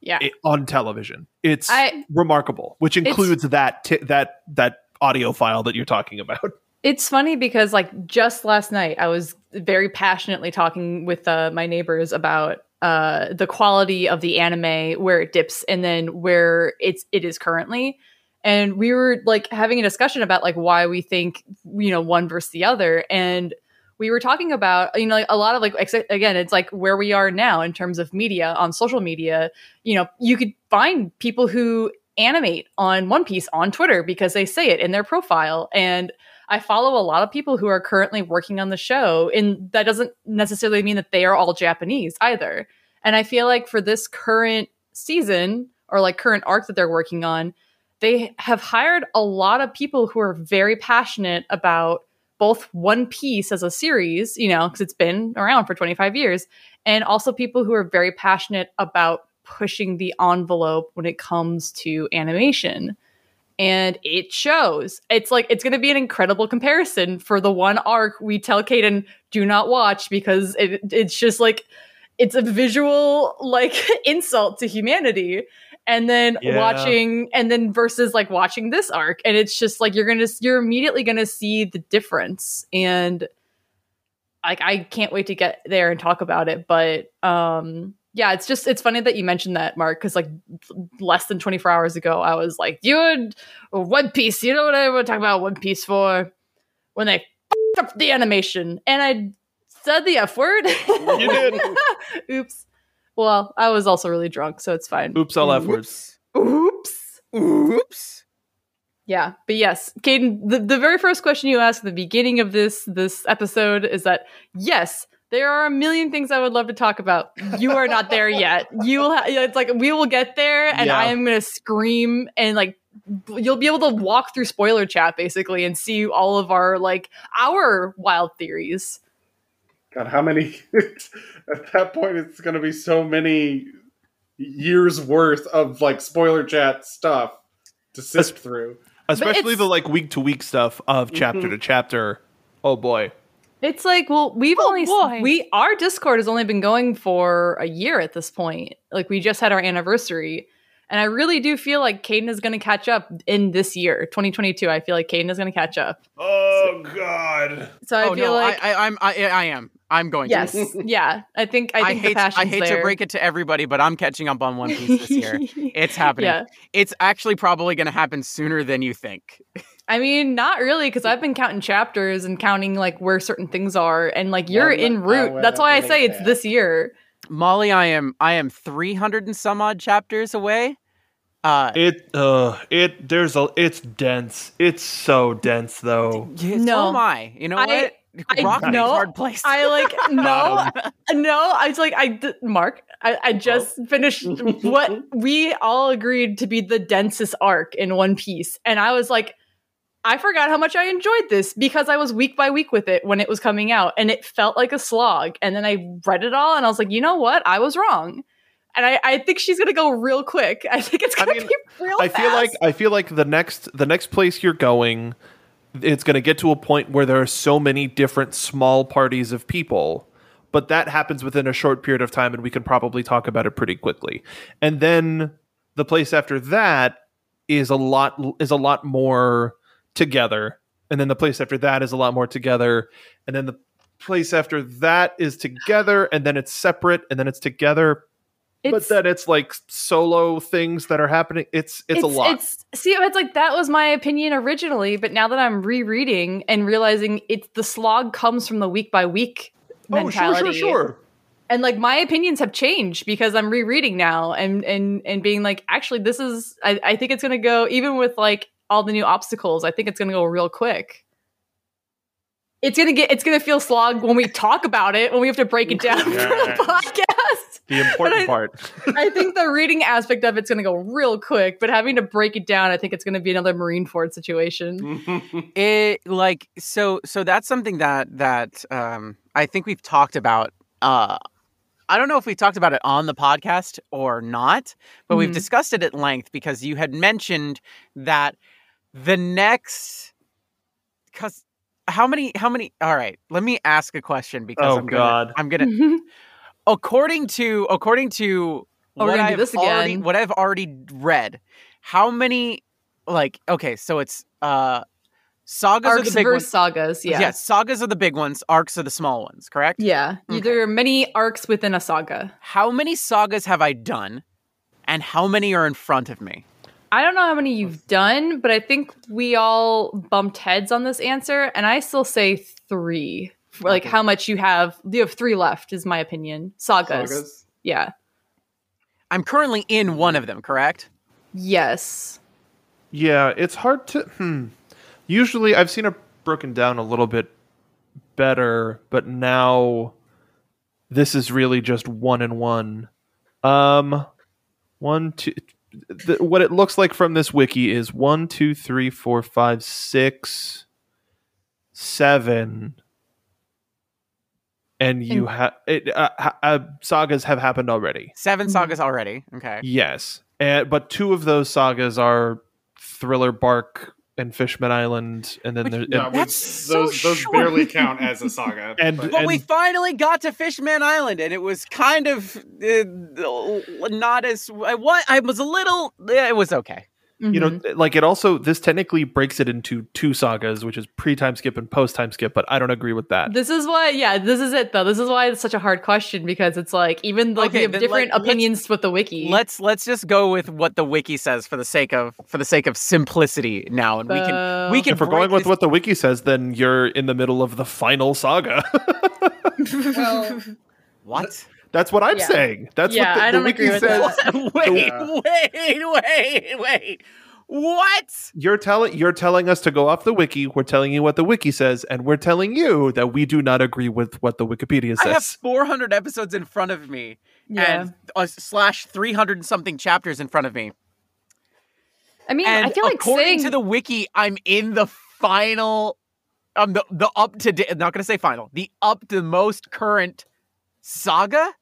Yeah. i- on television. It's I- remarkable, which includes that t- that that audio file that you're talking about. It's funny because like just last night I was very passionately talking with uh, my neighbors about uh, the quality of the anime where it dips and then where it's it is currently. And we were like having a discussion about like why we think you know one versus the other. And we were talking about you know like a lot of like ex- again it's like where we are now in terms of media on social media. You know you could find people who animate on one piece on twitter because they say it in their profile. And I follow a lot of people who are currently working on the show, and that doesn't necessarily mean that they are all Japanese either. And I feel like for this current season or like current arc that they're working on, they have hired a lot of people who are very passionate about both One Piece as a series, you know, because it's been around for 25 years, and also people who are very passionate about pushing the envelope when it comes to animation and it shows. It's like it's going to be an incredible comparison for the one arc we tell Kaden do not watch because it, it's just like it's a visual like insult to humanity. And then Yeah. watching, and then versus like watching this arc, and it's just like you're gonna, you're immediately gonna see the difference. And like I can't wait to get there and talk about it. But um yeah, it's just it's funny that you mentioned that, Mark, because like less than 24 hours ago, I was like, dude, One Piece, you know what I want to talk about One Piece for? When they f***ed up the animation. And I said the F word. You did. Oops. Well, I was also really drunk, so it's fine. Oops, all F words. Oops. Oops. Yeah, but yes, Caden, the, the very first question you asked at the beginning of this this episode is that yes, there are a million things I would love to talk about. You are not there yet. You will. Ha- it's like we will get there, and Yeah. I am going to scream and like you'll be able to walk through spoiler chat basically and see all of our like our wild theories. God, how many? at that point, it's going to be so many years worth of like spoiler chat stuff to sift through. Especially the like week to week stuff of chapter mm-hmm. to chapter. Oh boy. It's like, well, we've Oh, only boy. we our Discord has only been going for a year at this point. Like we just had our anniversary, and I really do feel like Caden is going to catch up in this year, 2022. I feel like Caden is going to catch up. Oh God! So I oh feel no, like I, I, I'm, I, I am. I'm going to yes, to. yeah. I think I I, think the hate, I hate there. to break it to everybody, but I'm catching up on One Piece this year. It's happening. Yeah, It's actually probably going to happen sooner than you think. I mean, not really, because I've been counting chapters and counting like where certain things are, and like you're One en route. That's why I say it's later. this year. Molly, I am, I am 300 and some odd chapters away. Uh, It uh it there's a it's dense. It's so dense though. yeah, No. so am I. You know I- what? I Rock know. a hard place. I like no, no. I was like, I Mark. I, I just finished what we all agreed to be the densest arc in One Piece, and I was like, I forgot how much I enjoyed this because I was week by week with it when it was coming out, and it felt like a slog. And then I read it all, and I was like, you know what? I was wrong. And I, I think she's gonna go real quick. I think it's gonna mean, be real. I feel like. I feel like the next the next place you're going, it's going to get to a point where there are so many different small parties of people, but that happens within a short period of time, and we can probably talk about it pretty quickly. And then the place after that is a lot is a lot more together, and then the place after that is a lot more together, and then the place after that is together, and then it's separate, and then it's together. but then it's like solo things that are happening. It's it's, a lot. It's see, it's like that was my opinion originally, but now that I'm rereading and realizing it's the slog comes from the week by week oh, sure, sure, sure. And like my opinions have changed because I'm rereading now and and and being like, actually, this is I, I think it's gonna go even with like all the new obstacles. I think it's gonna go real quick. It's gonna get it's gonna feel slog when we talk about it when we have to break it down for the podcast. The important I- part. I think the reading aspect of it's going to go real quick, but having to break it down, I think it's going to be another Marineford situation. it like so so that's something that that um i think we've talked about uh I don't know if we talked about it on the podcast or not, but we've Mhm. discussed it at length because you had mentioned that the next cuz how many how many all right, let me ask a question because Oh, I'm gonna, God. I'm going to according to according to Oh, what I've this already again. what I've already read, how many like okay, so it's uh sagas are Arcs the big ones. sagas. Yeah. Yes, sagas are the big ones, arcs are the small ones, correct? Yeah. Okay. There are many arcs within a saga. How many sagas have I done and how many are in front of me? I don't know how many you've done, but I think we all bumped heads on this answer, and I still say three. Like Okay. how much you have? You have three left, is my opinion. Sagas. Sagas? Yeah. I'm currently in one of them, correct? Yes. Yeah, it's hard to. Hmm. Usually, I've seen it broken down a little bit better, but now this is really just one and one. Um, one, two. The, what it looks like from this wiki is one, two, three, four, five, six, seven, and you And- have it. Uh, ha- uh, sagas have happened already. 7 Mhm. sagas already. Okay. Yes, and, but two of those sagas are Thriller Bark and Fishman Island, and then Which- there's Yeah, and, That's so those those short. barely count as a saga. And- but- But we finally got to Fishman Island, and it was kind of uh, not as I what I was a little. It was okay. You know, Mhm. like it also this technically breaks it into two sagas, which is pre time skip and post time skip. But I don't agree with that. This is why, yeah, this is it though. This is why it's such a hard question because it's like even like Okay, we have different let- let's- opinions with the wiki. Let's let's just go with what the wiki says for the sake of for the sake of simplicity now, and we can we can if we're going with what the wiki says, then you're in the middle of the final saga. well, what. That's what I'm Yeah. saying. That's Yeah, what the, I don't wiki agree with says. that. wait, wait, wait, wait. What? You're telling you're telling us to go off the wiki. We're telling you what the wiki says, and we're telling you that we do not agree with what the Wikipedia says. I have 400 episodes in front of me, yeah. and uh, slash 300 and something chapters in front of me. I mean, And I feel like according saying to the wiki, I'm in the final, um, the the up to date. Not gonna say final, the up to most current saga.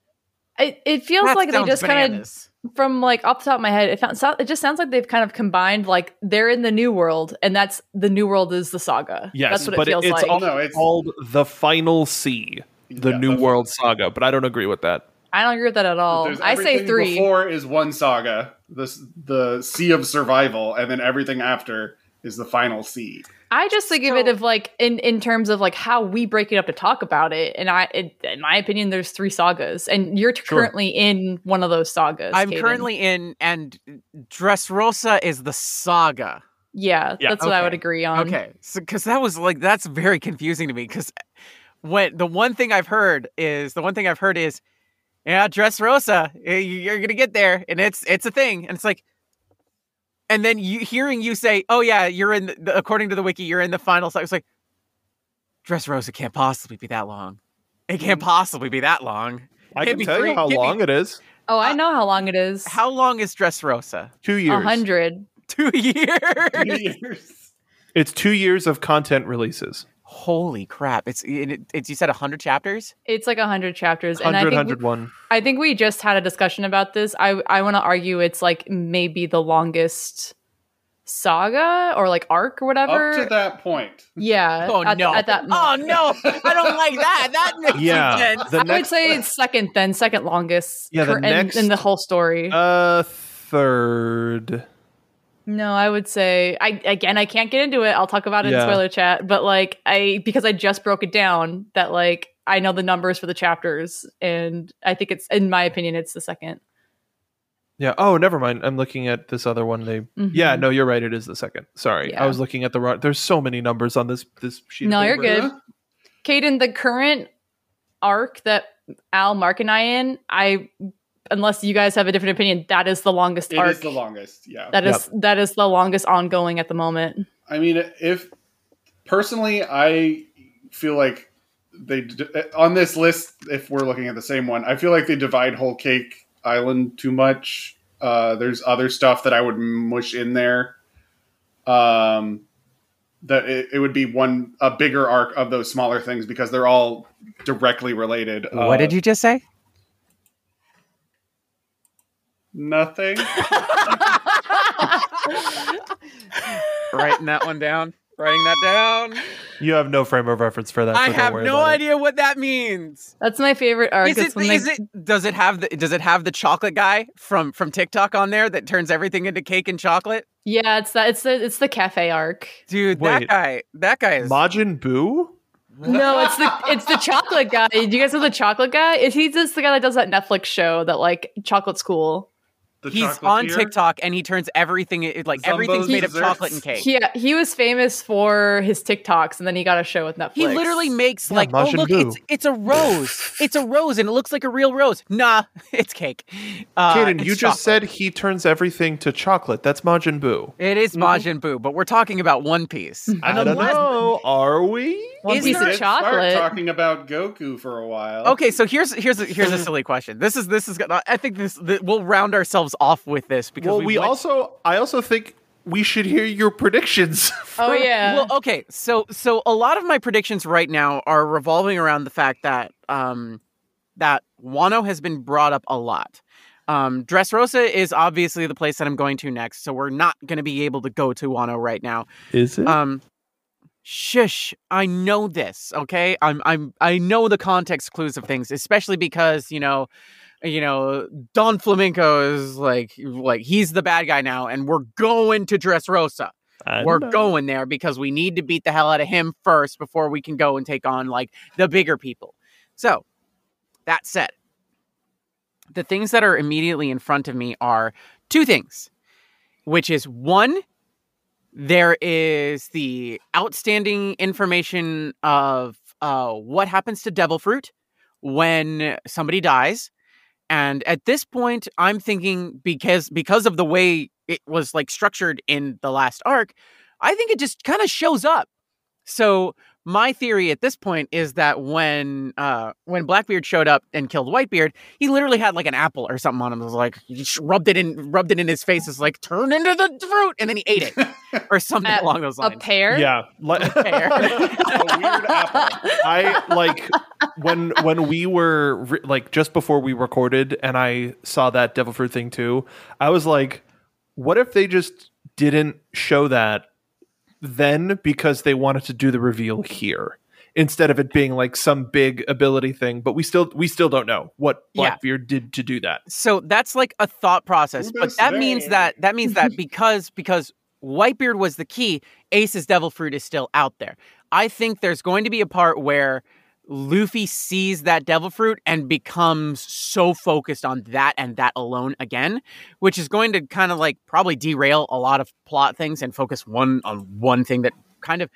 It, it feels That like they just kind of from like off the top of my head, it, found, so, it just sounds like they've kind of combined like they're in the new world, and that's the new world is the saga. Yes, that's what but it it- feels it's like. all- no, it's called the Final Sea, the yeah, New World Saga. But I don't agree with that. I don't agree with that at all. There's I say three. Before is one saga, the the Sea of Survival, and then everything after is the final sea. I just think of it So- of like in in terms of like how we break it up to talk about it, and I, it, in my opinion, there's three sagas, and you're Sure. currently in one of those sagas. I'm Caden. currently in, and Dressrosa is the saga. yeah, Yeah, that's what I would agree on. Okay, so because that was like that's very confusing to me because when the one thing I've heard is the one thing I've heard is yeah, Dressrosa, you're gonna get there, and it's it's a thing, and it's like, and then you hearing you say, oh yeah, you're in the, the- according to the wiki, you're in the final. So it's like, Dressrosa can't possibly be that long. It can't possibly be that long. I Give can tell three- you how give me- long it is. Oh, I Uh, know how long it is. How long is Dressrosa? Two years. A years. hundred. Two years. Years. It's two years of content releases. Holy crap! It's it, it's you said hundred chapters. It's like a hundred chapters, and I think 101. I think we just had a discussion about this. I I want to argue it's like maybe the longest saga or like arc or whatever. Up to that point. Yeah. Oh at, no! At that. oh no! I don't like that. That makes Yeah, sense. the I would say it's second, then second longest. Yeah, the cur- in- next- in, the whole story. uh, third. No, I would say I again I can't get into it. I'll talk about it Yeah. in spoiler chat, but like I because I just broke it down that like I know the numbers for the chapters, and I think it's in my opinion it's the second. Yeah. Oh, never mind. I'm looking at this other one. They. Mhm. Yeah. No, you're right. It is the second. Sorry, I was looking at the wrong. There's so many numbers on this this sheet. No, you're good. Caden, the current arc that Al, Mark, and I in, I unless you guys have a different opinion, that is the longest It arc. is the longest. Yeah. That is that is the longest ongoing at the moment. I mean, if personally, I feel like they on this list. If we're looking at the same one, I feel like they divide Whole Cake Island too much. Uh, there's other stuff that I would mush in there. Um, that it, it would be one a bigger arc of those smaller things because they're all directly related. what did you just say? Nothing. Writing that one down. Writing that down. You have no frame of reference for that. I so have no about it. idea what that means. That's my favorite arc. Is It's it, when they- it does it have the does it have the chocolate guy from from TikTok on there that turns everything into cake and chocolate? yeah, it's that. It's the it's the cafe arc. Dude, Wait, that guy that guy is Majin Buu? No, it's the it's the chocolate guy. Do you guys know the chocolate guy? Is he just the guy that does that Netflix show that like chocolate cool? The He's on? TikTok and he turns everything it- like everything's Zumbo's made of chocolate and cake. Yeah, he was famous for his TikToks, and then he got a show with Netflix. He literally makes Yeah, like, oh look, it's it's a rose. It's a rose, and it looks like a real rose. Nah, it's cake. Uh, Kaden, it's you just said he turns everything to chocolate. That's Majin Buu. it is Majin Buu, but we're talking about One Piece. I don't last- know. Are we? one Is piece there- of start chocolate. talking about Goku for a while. Okay, so here's here's a, here's a silly question. This is this is gonna- I think this th- we'll round ourselves off with this because Well, we went- also, I also think we should hear your predictions. Oh yeah. Well, okay, so so a lot of my predictions right now are revolving around the fact that um that Wano has been brought up a lot. Um, Dressrosa is obviously the place that I'm going to next, so we're not going to be able to go to Wano right now. Is it? Um, shush, I know this. Okay, I'm I'm I know the context clues of things, especially because you know, you know, Don Flamenco is like like he's the bad guy now, and we're going to Dressrosa I we're know. going there because we need to beat the hell out of him first before we can go and take on like the bigger people. So, that said, the things that are immediately in front of me are two things, which is one, there is the outstanding information of uh, what happens to devil fruit when somebody dies. And at this point, I'm thinking because because of the way it was like structured in the last arc, I think it just kind of shows up. So my theory at this point is that when uh when Blackbeard showed up and killed Whitebeard, he literally had like an apple or something on him. It was like he just rubbed it in rubbed it in his face. It's like turn into the fruit, and then he ate it or something Uh, along those lines. a pear. Yeah. Like, Pear. a weird apple. I like when when we were re- like just before we recorded and I saw that devil fruit thing too. I was like, what if they just didn't show that then because they wanted to do the reveal here instead of it being like some big ability thing? But we still we still don't know what Yeah. Blackbeard did to do that. so that's like a thought process Who but knows that means that that means that because because whitebeard was the key ace's devil fruit is still out there i think there's going to be a part where luffy sees that devil fruit and becomes so focused on that and that alone again which is going to kind of like probably derail a lot of plot things and focus one on one thing that kind of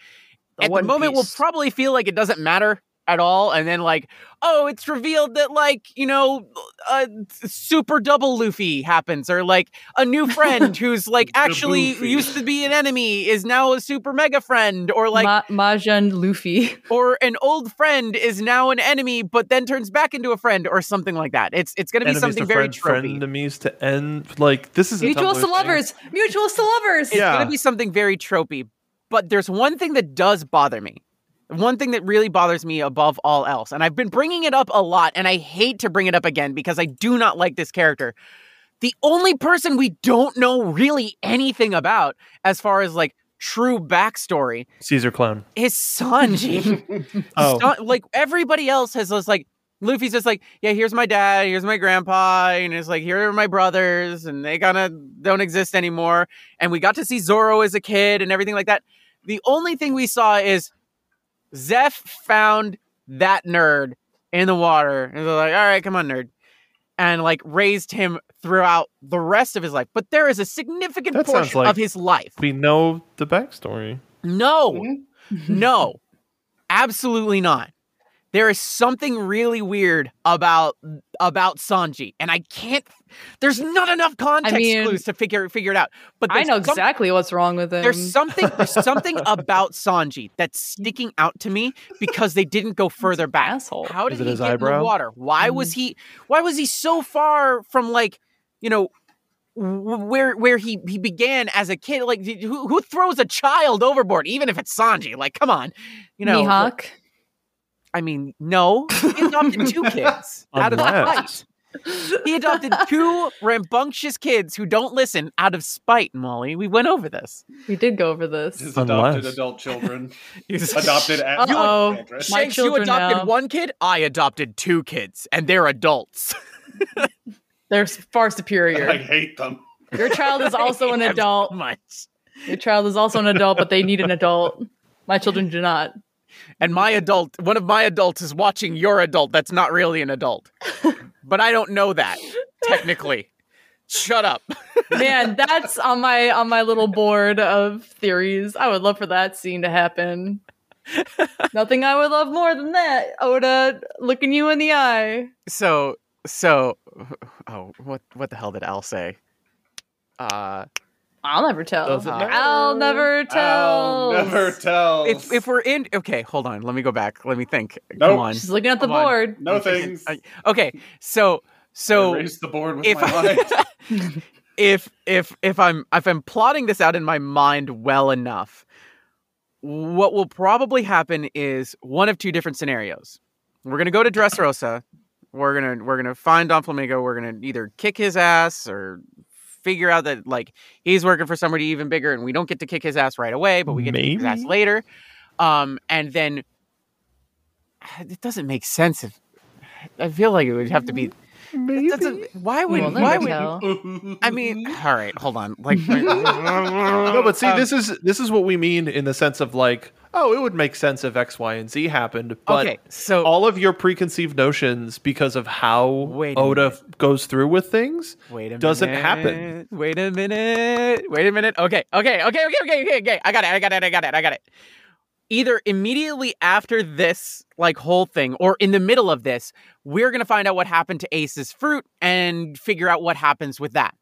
The at the moment will probably feel like it doesn't matter at all and then like oh it's revealed that like you know a super double luffy happens or like a new friend who's like actually Luffy. used to be an enemy is now a super mega friend or like Ma- Mahjong Luffy. or an old friend is now an enemy but then turns back into a friend or something like that it's it's going to be Enemies something to very friend, tropey frenemies to end. Like this is a Mutuals to lovers. Mutuals to lovers. it's Yeah. going to be something very tropey. But there's one thing that does bother me. One thing that really bothers me above all else, and I've been bringing it up a lot, and I hate to bring it up again because I do not like this character. The only person we don't know really anything about, as far as like true backstory, Caesar clown. is Sanji. Oh. San- like everybody else has this like Luffy's just like, yeah, here's my dad, here's my grandpa, and it's like, here are my brothers, and they kind of don't exist anymore. And we got to see Zoro as a kid and everything like that. The only thing we saw is Zeff found that nerd in the water, and they're like, all right, come on, nerd. And like raised him throughout the rest of his life. But there is a significant That portion like- of his life. We know the backstory. No, Mhm. no, absolutely not. There is something really weird about about Sanji, and I can't. There's not enough context mean, clues to figure figure it out. But I know some- exactly what's wrong with him. There's something. There's something about Sanji that's sticking out to me because they didn't go further back. asshole. How did he his get in the water? Why was mm. he? Why was he so far from like you know? where where he he began as a kid. Like who who throws a child overboard, even if it's Sanji? Like, come on, you know. Mihawk. I mean, no, he adopted two kids out of Unless- spite. He adopted two rambunctious kids who don't listen out of spite. Molly, we went over this. We did go over this. His adopted Unless- adult children. You- adopted as Uh-oh. children. My Shanks, you children adopted now. one kid. I adopted two kids, and they're adults. They're far superior. I hate them. Your child is also an adult. Much. Your child is also an adult, but they need an adult. My children do not. And my adult, one of my adults is watching your adult that's not really an adult. but I don't know that, technically. Shut up. Man, that's on my on my little board of theories. I would love for that scene to happen. Nothing I would love more than that. Oda looking you in the eye. So, so, oh, what, what the hell did Al say? Uh, I'll never tell. I'll never tell. I'll never tell. if if we're in, okay, hold on. Let me go back. Let me think. Nope. Come on. She's looking at the Come on. board. no things. I- Okay, so so Erase the board with if my mind. if if if I'm if I'm plotting this out in my mind well enough, what will probably happen is one of two different scenarios. We're gonna go to Dressrosa. We're gonna we're gonna find Don Flamingo. We're gonna either kick his ass or figure out that like he's working for somebody even bigger, and we don't get to kick his ass right away, but we get to kick his ass later. Um, and then it doesn't make sense if I feel like it would have to be. Maybe. Why would We'll why would tell. I mean, all right, hold on. Like, no, but see, Um, this is this is what we mean in the sense of like, oh, it would make sense if X, Y, and Z happened, but okay, so all of your preconceived notions because of how Oda minute. goes through with things wait a doesn't minute. happen. Wait a minute. Wait a minute. Okay, okay, okay, okay, okay, okay, okay. I got it. I got it. I got it. I got it. Either immediately after this, like whole thing, or in the middle of this, we're gonna find out what happened to Ace's fruit and figure out what happens with that.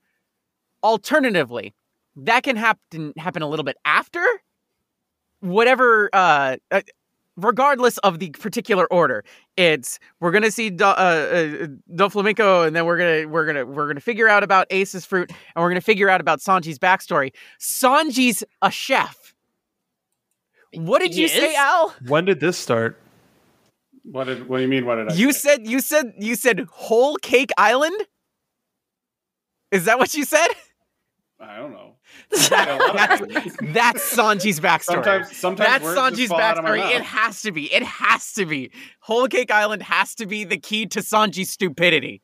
Alternatively, that can happen happen a little bit after. Whatever. Uh, uh, regardless of the particular order, it's we're gonna see Do, uh, uh, Don Flamenco, and then we're gonna we're gonna we're gonna figure out about Ace's fruit, and we're gonna figure out about Sanji's backstory. Sanji's a chef. What did you say, Yes? Al? When did this start? what did? What do you mean? What did I? You say? said you said you said whole cake island. Is that what you said? I don't know. Yeah, a lot of That's, that's Sanji's backstory. Sometimes, sometimes That's words just Sanji's fall out of my backstory. It has to be. It has to be. Whole Cake Island has to be the key to Sanji's stupidity.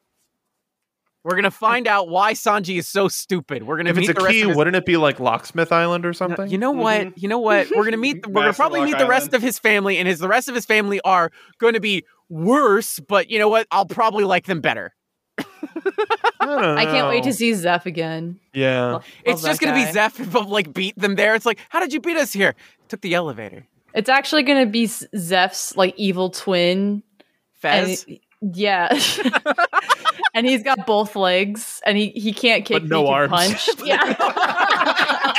We're gonna find out why Sanji is so stupid. We're gonna If meet it's a the rest key, of his- wouldn't it be like Locksmith Island or No, something? You know what? Mhm. You know what? We're gonna meet. we're gonna probably Lock meet the rest Island. of his family, and his the rest of his family are going to be worse. But you know what? I'll probably like them better. I, I can't wait to see Zeff again. Yeah, Love it's just gonna be guy. Zeff but like beat them there. It's like, how did you beat us here? Took the elevator. It's actually gonna be S- Zeff's like evil twin. Fez. And, yeah. and he's got both legs and he, he can't kick But no he can arms. punch. Yeah.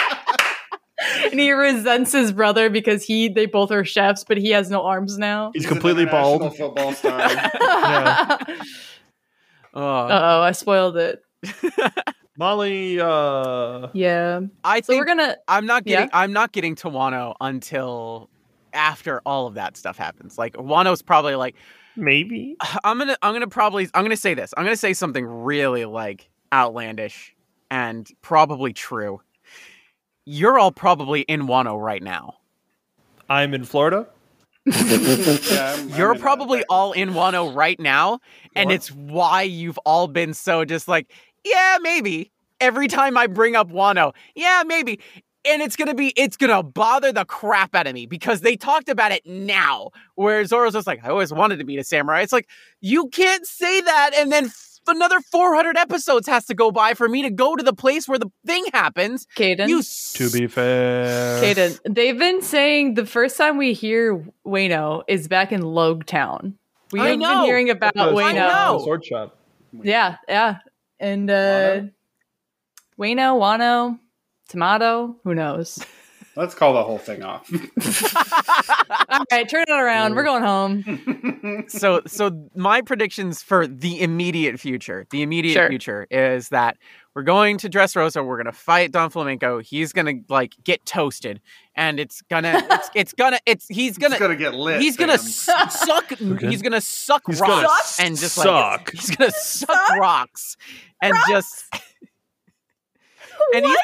and he resents his brother because he they both are chefs, but he has no arms now. he's an completely bald. Football star. Yeah. Oh, Uh oh, I spoiled it. Molly, uh, Yeah. I So think we're gonna I'm not getting. Yeah? I'm not getting to Wano until after all of that stuff happens. Like Wano's probably like, maybe. I'm gonna I'm gonna probably I'm gonna say this. I'm gonna say something really like outlandish and probably true. You're all probably in Wano right now. I'm in Florida. Yeah, I'm- You're probably all in Wano oh right now, and What? it's why you've all been so just like, yeah, maybe. Every time I bring up Wano, oh, yeah, maybe. And it's gonna be, it's gonna bother the crap out of me because they talked about it now. Where Zoro's just like, I always wanted to be a samurai. It's like, you can't say that, and then another 400 episodes has to go by for me to go to the place where the thing happens. Caden. You To be fair, Caden. They've been saying the first time we hear Wayno is back in Logue Town. We I have know. been hearing about Because- I Wayno. Sword shop. Yeah, yeah. And uh Wayno, Wano, Tomato, who knows? Let's call the whole thing off. All right, turn it around. We're going home. so so my predictions for the immediate future the immediate Sure. future is that we're we're going to Dressrosa. We're gonna fight Don Flamenco. He's gonna like get toasted, and it's gonna, it's, it's gonna, it's he's gonna, It's gonna get lit. he's gonna Sam. s- suck. He's gonna suck He's rocks gonna and just like suck. he's gonna suck rocks and just. and he's,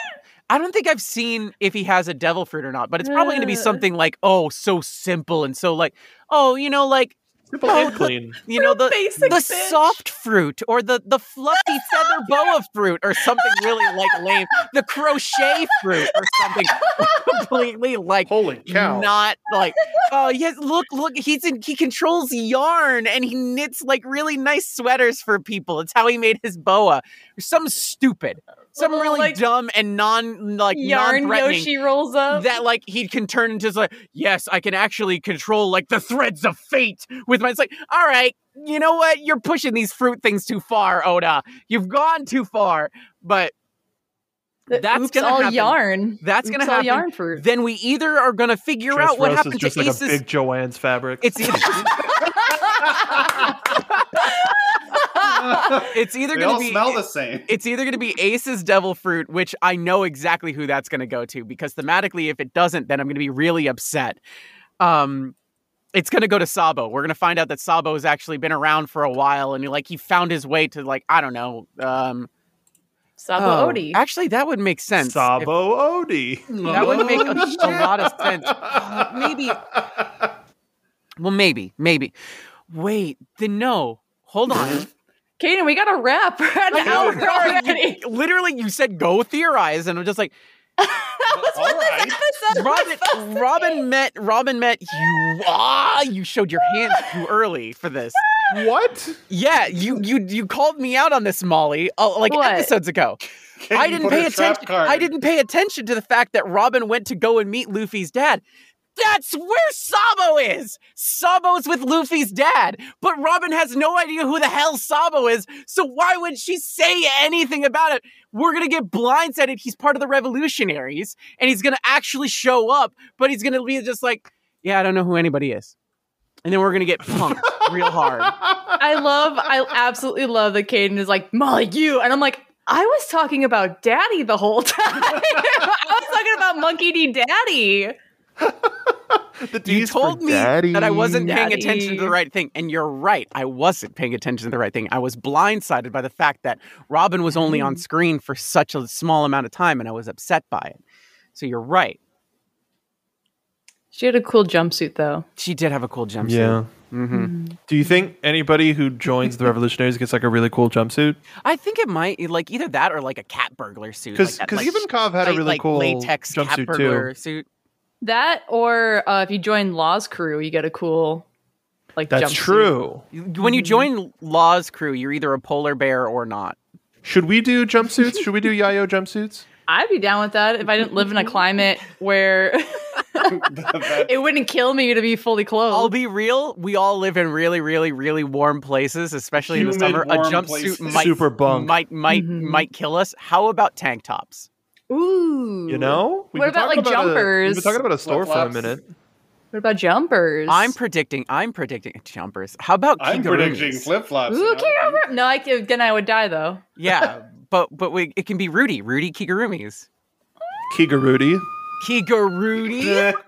I don't think I've seen if he has a devil fruit or not, but it's probably going to be uh. something like, oh, so simple and so like, oh, you know, like Simple Oh, and clean. you know the basic the bitch. soft fruit or the the fluffy feather boa fruit or something really like lame, the crochet fruit or something completely like Holy cow! not like oh yes look look he's in he controls yarn and he knits like really nice sweaters for people it's how he made his boa or something stupid something Little, really like, dumb and non like Yarn non-threatening Yoshi rolls up. that like he can turn into like yes i can actually control like the threads of fate with my it's like all right you know what you're pushing these fruit things too far oda you've gone too far but The that's oops, gonna all happen. yarn. That's Oops, gonna all happen. yarn fruit. then we either are gonna figure out what Dressrosa's happened just to like Ace's. a big Joann's fabric. It's either, it's either gonna all be smell the same. it's either gonna be Ace's Devil Fruit, which I know exactly who that's gonna go to because thematically, if it doesn't, then I'm gonna be really upset. Um, it's gonna go to Sabo. We're gonna find out that Sabo has actually been around for a while, and he, like he found his way to like I don't know. Um, Sabo oh, Odie. Actually, that would make sense. if- Sabo Odie. That would make a, a lot of sense. Uh, maybe. Well, maybe, maybe. Wait, then no. Hold on. Kaden, we got to wrap. We're at an hour already. Literally, you said go theorize, and I'm just like, that was All what right. this episode was Robin. to Robin be. met. Robin met you. Ah, you showed your hand too early for this. What? Yeah, you you you called me out on this, Molly, uh, like What? episodes ago. Kaden I didn't pay attention. I didn't pay attention to the fact that Robin went to go and meet Luffy's dad. That's where Sabo is. Sabo's with Luffy's dad, but Robin has no idea who the hell Sabo is. So why would she say anything about it? We're gonna get blindsided. He's part of the revolutionaries, and he's gonna actually show up, but he's gonna be just like, yeah, I don't know who anybody is, and then we're gonna get punked real hard. I love, I absolutely love that Kaden is like, Molly, you. And I'm like, I was talking about daddy the whole time. I was talking about Monkey D. Daddy. The You D's for told me daddy. that I wasn't paying Daddy. attention to the right thing, and you're right. I wasn't paying attention to the right thing. I was blindsided by the fact that Robin was only on screen for such a small amount of time, and I was upset by it. So you're right. She had a cool jumpsuit though. She did have a cool jumpsuit. Yeah. hmm Do you think anybody who joins the Revolutionaries gets like a really cool jumpsuit? I think it might like either that or like a cat burglar suit. Because like like, even Kov had a really like cool latex cat burglar too. suit. That or uh, if you join Law's crew, you get a cool like That's jumpsuit. true. When you join Law's crew, you're either a polar bear or not. Should we do jumpsuits? Should we do Yayo jumpsuits? I'd be down with that if I didn't live in a climate where it wouldn't kill me to be fully clothed. I'll be real. We all live in really, really, really warm places, especially in the summer. A jumpsuit places. might Super bunk. might might Mhm. might kill us. How about tank tops? Ooh. You know? We've What been about, talking like, a- uh, we've been talking about a store for a minute. What about jumpers? I'm predicting. I'm predicting jumpers. How about I'm kigurumis? predicting flip flops. Ooh, kangaroo- No, I could, then I would die though. Yeah, but but we, it can be Rudy. Rudy kigurumis. Kigarudi. Kigurudi.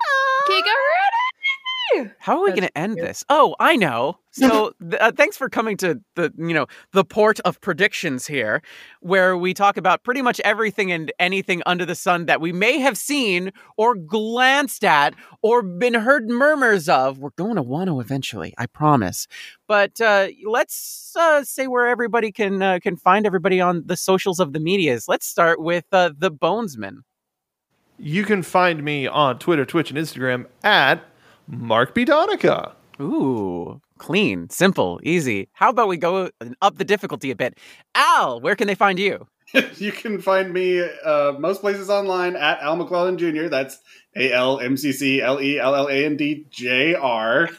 Kangaroo! How are we going to end this? Oh, I know. So, th- uh, thanks for coming to the you know the port of predictions here, where we talk about pretty much everything and anything under the sun that we may have seen or glanced at or been heard murmurs of. We're going to Wano eventually, I promise. But uh, let's uh, say where everybody can uh, can find everybody on the socials of the medias. Let's start with uh, the Bonesman. You can find me on Twitter, Twitch, and Instagram at Mark B. Donica. Ooh, clean, simple, easy. How about we go up the difficulty a bit? Al, where can they find you? you can find me uh, most places online at Al McClelland Jr. That's A L M C C L E L L A N D J R.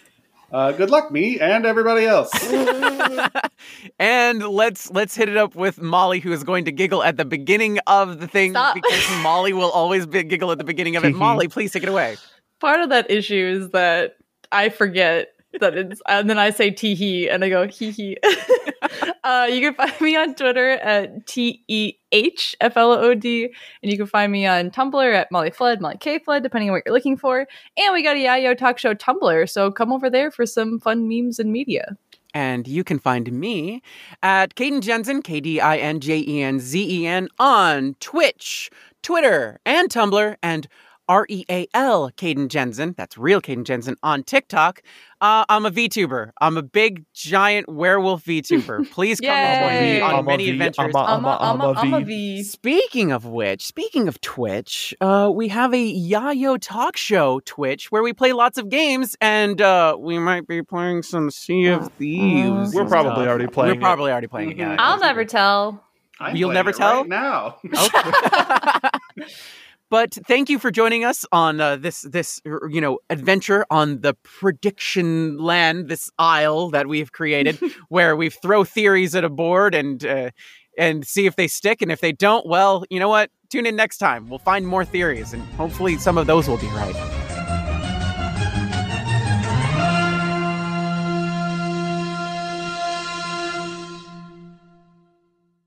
Uh, good luck, me and everybody else. and let's let's hit it up with Molly, who is going to giggle at the beginning of the thing Stop. because Molly will always be, giggle at the beginning of it. Molly, please take it away. Part of that issue is that I forget that it's, and then I say tee hee, and I go hee hee. uh, you can find me on Twitter at T E H F L O D, and you can find me on Tumblr at Molly Flood, Molly K Flood, depending on what you're looking for. And we got a Yayo Talk Show Tumblr, so come over there for some fun memes and media. And you can find me at Kdin Jenzen, K D I N J E N Z E N, on Twitch, Twitter, and Tumblr, and R E A L Kdin Jenzen. That's real Kdin Jenzen on TikTok. Uh, I'm a VTuber. I'm a big, giant werewolf VTuber. Please come with me on I'm a many V- adventures. I'm a- I'm a, I'm a, I'm a I'm a V. V. Speaking of which, speaking of Twitch, uh, we have a Yayo Talk Show Twitch where we play lots of games, and uh, we might be playing some Sea of Thieves. We're probably stuff. already playing. We're it. probably already playing it. Yeah. I'll never tell. I'm You'll never it tell? right now. but thank you for joining us on uh, this this you know adventure on the prediction land, this isle that we've created, where we throw theories at a board and uh, and see if they stick, and if they don't, well, you know what? Tune in next time. We'll find more theories, and hopefully some of those will be right.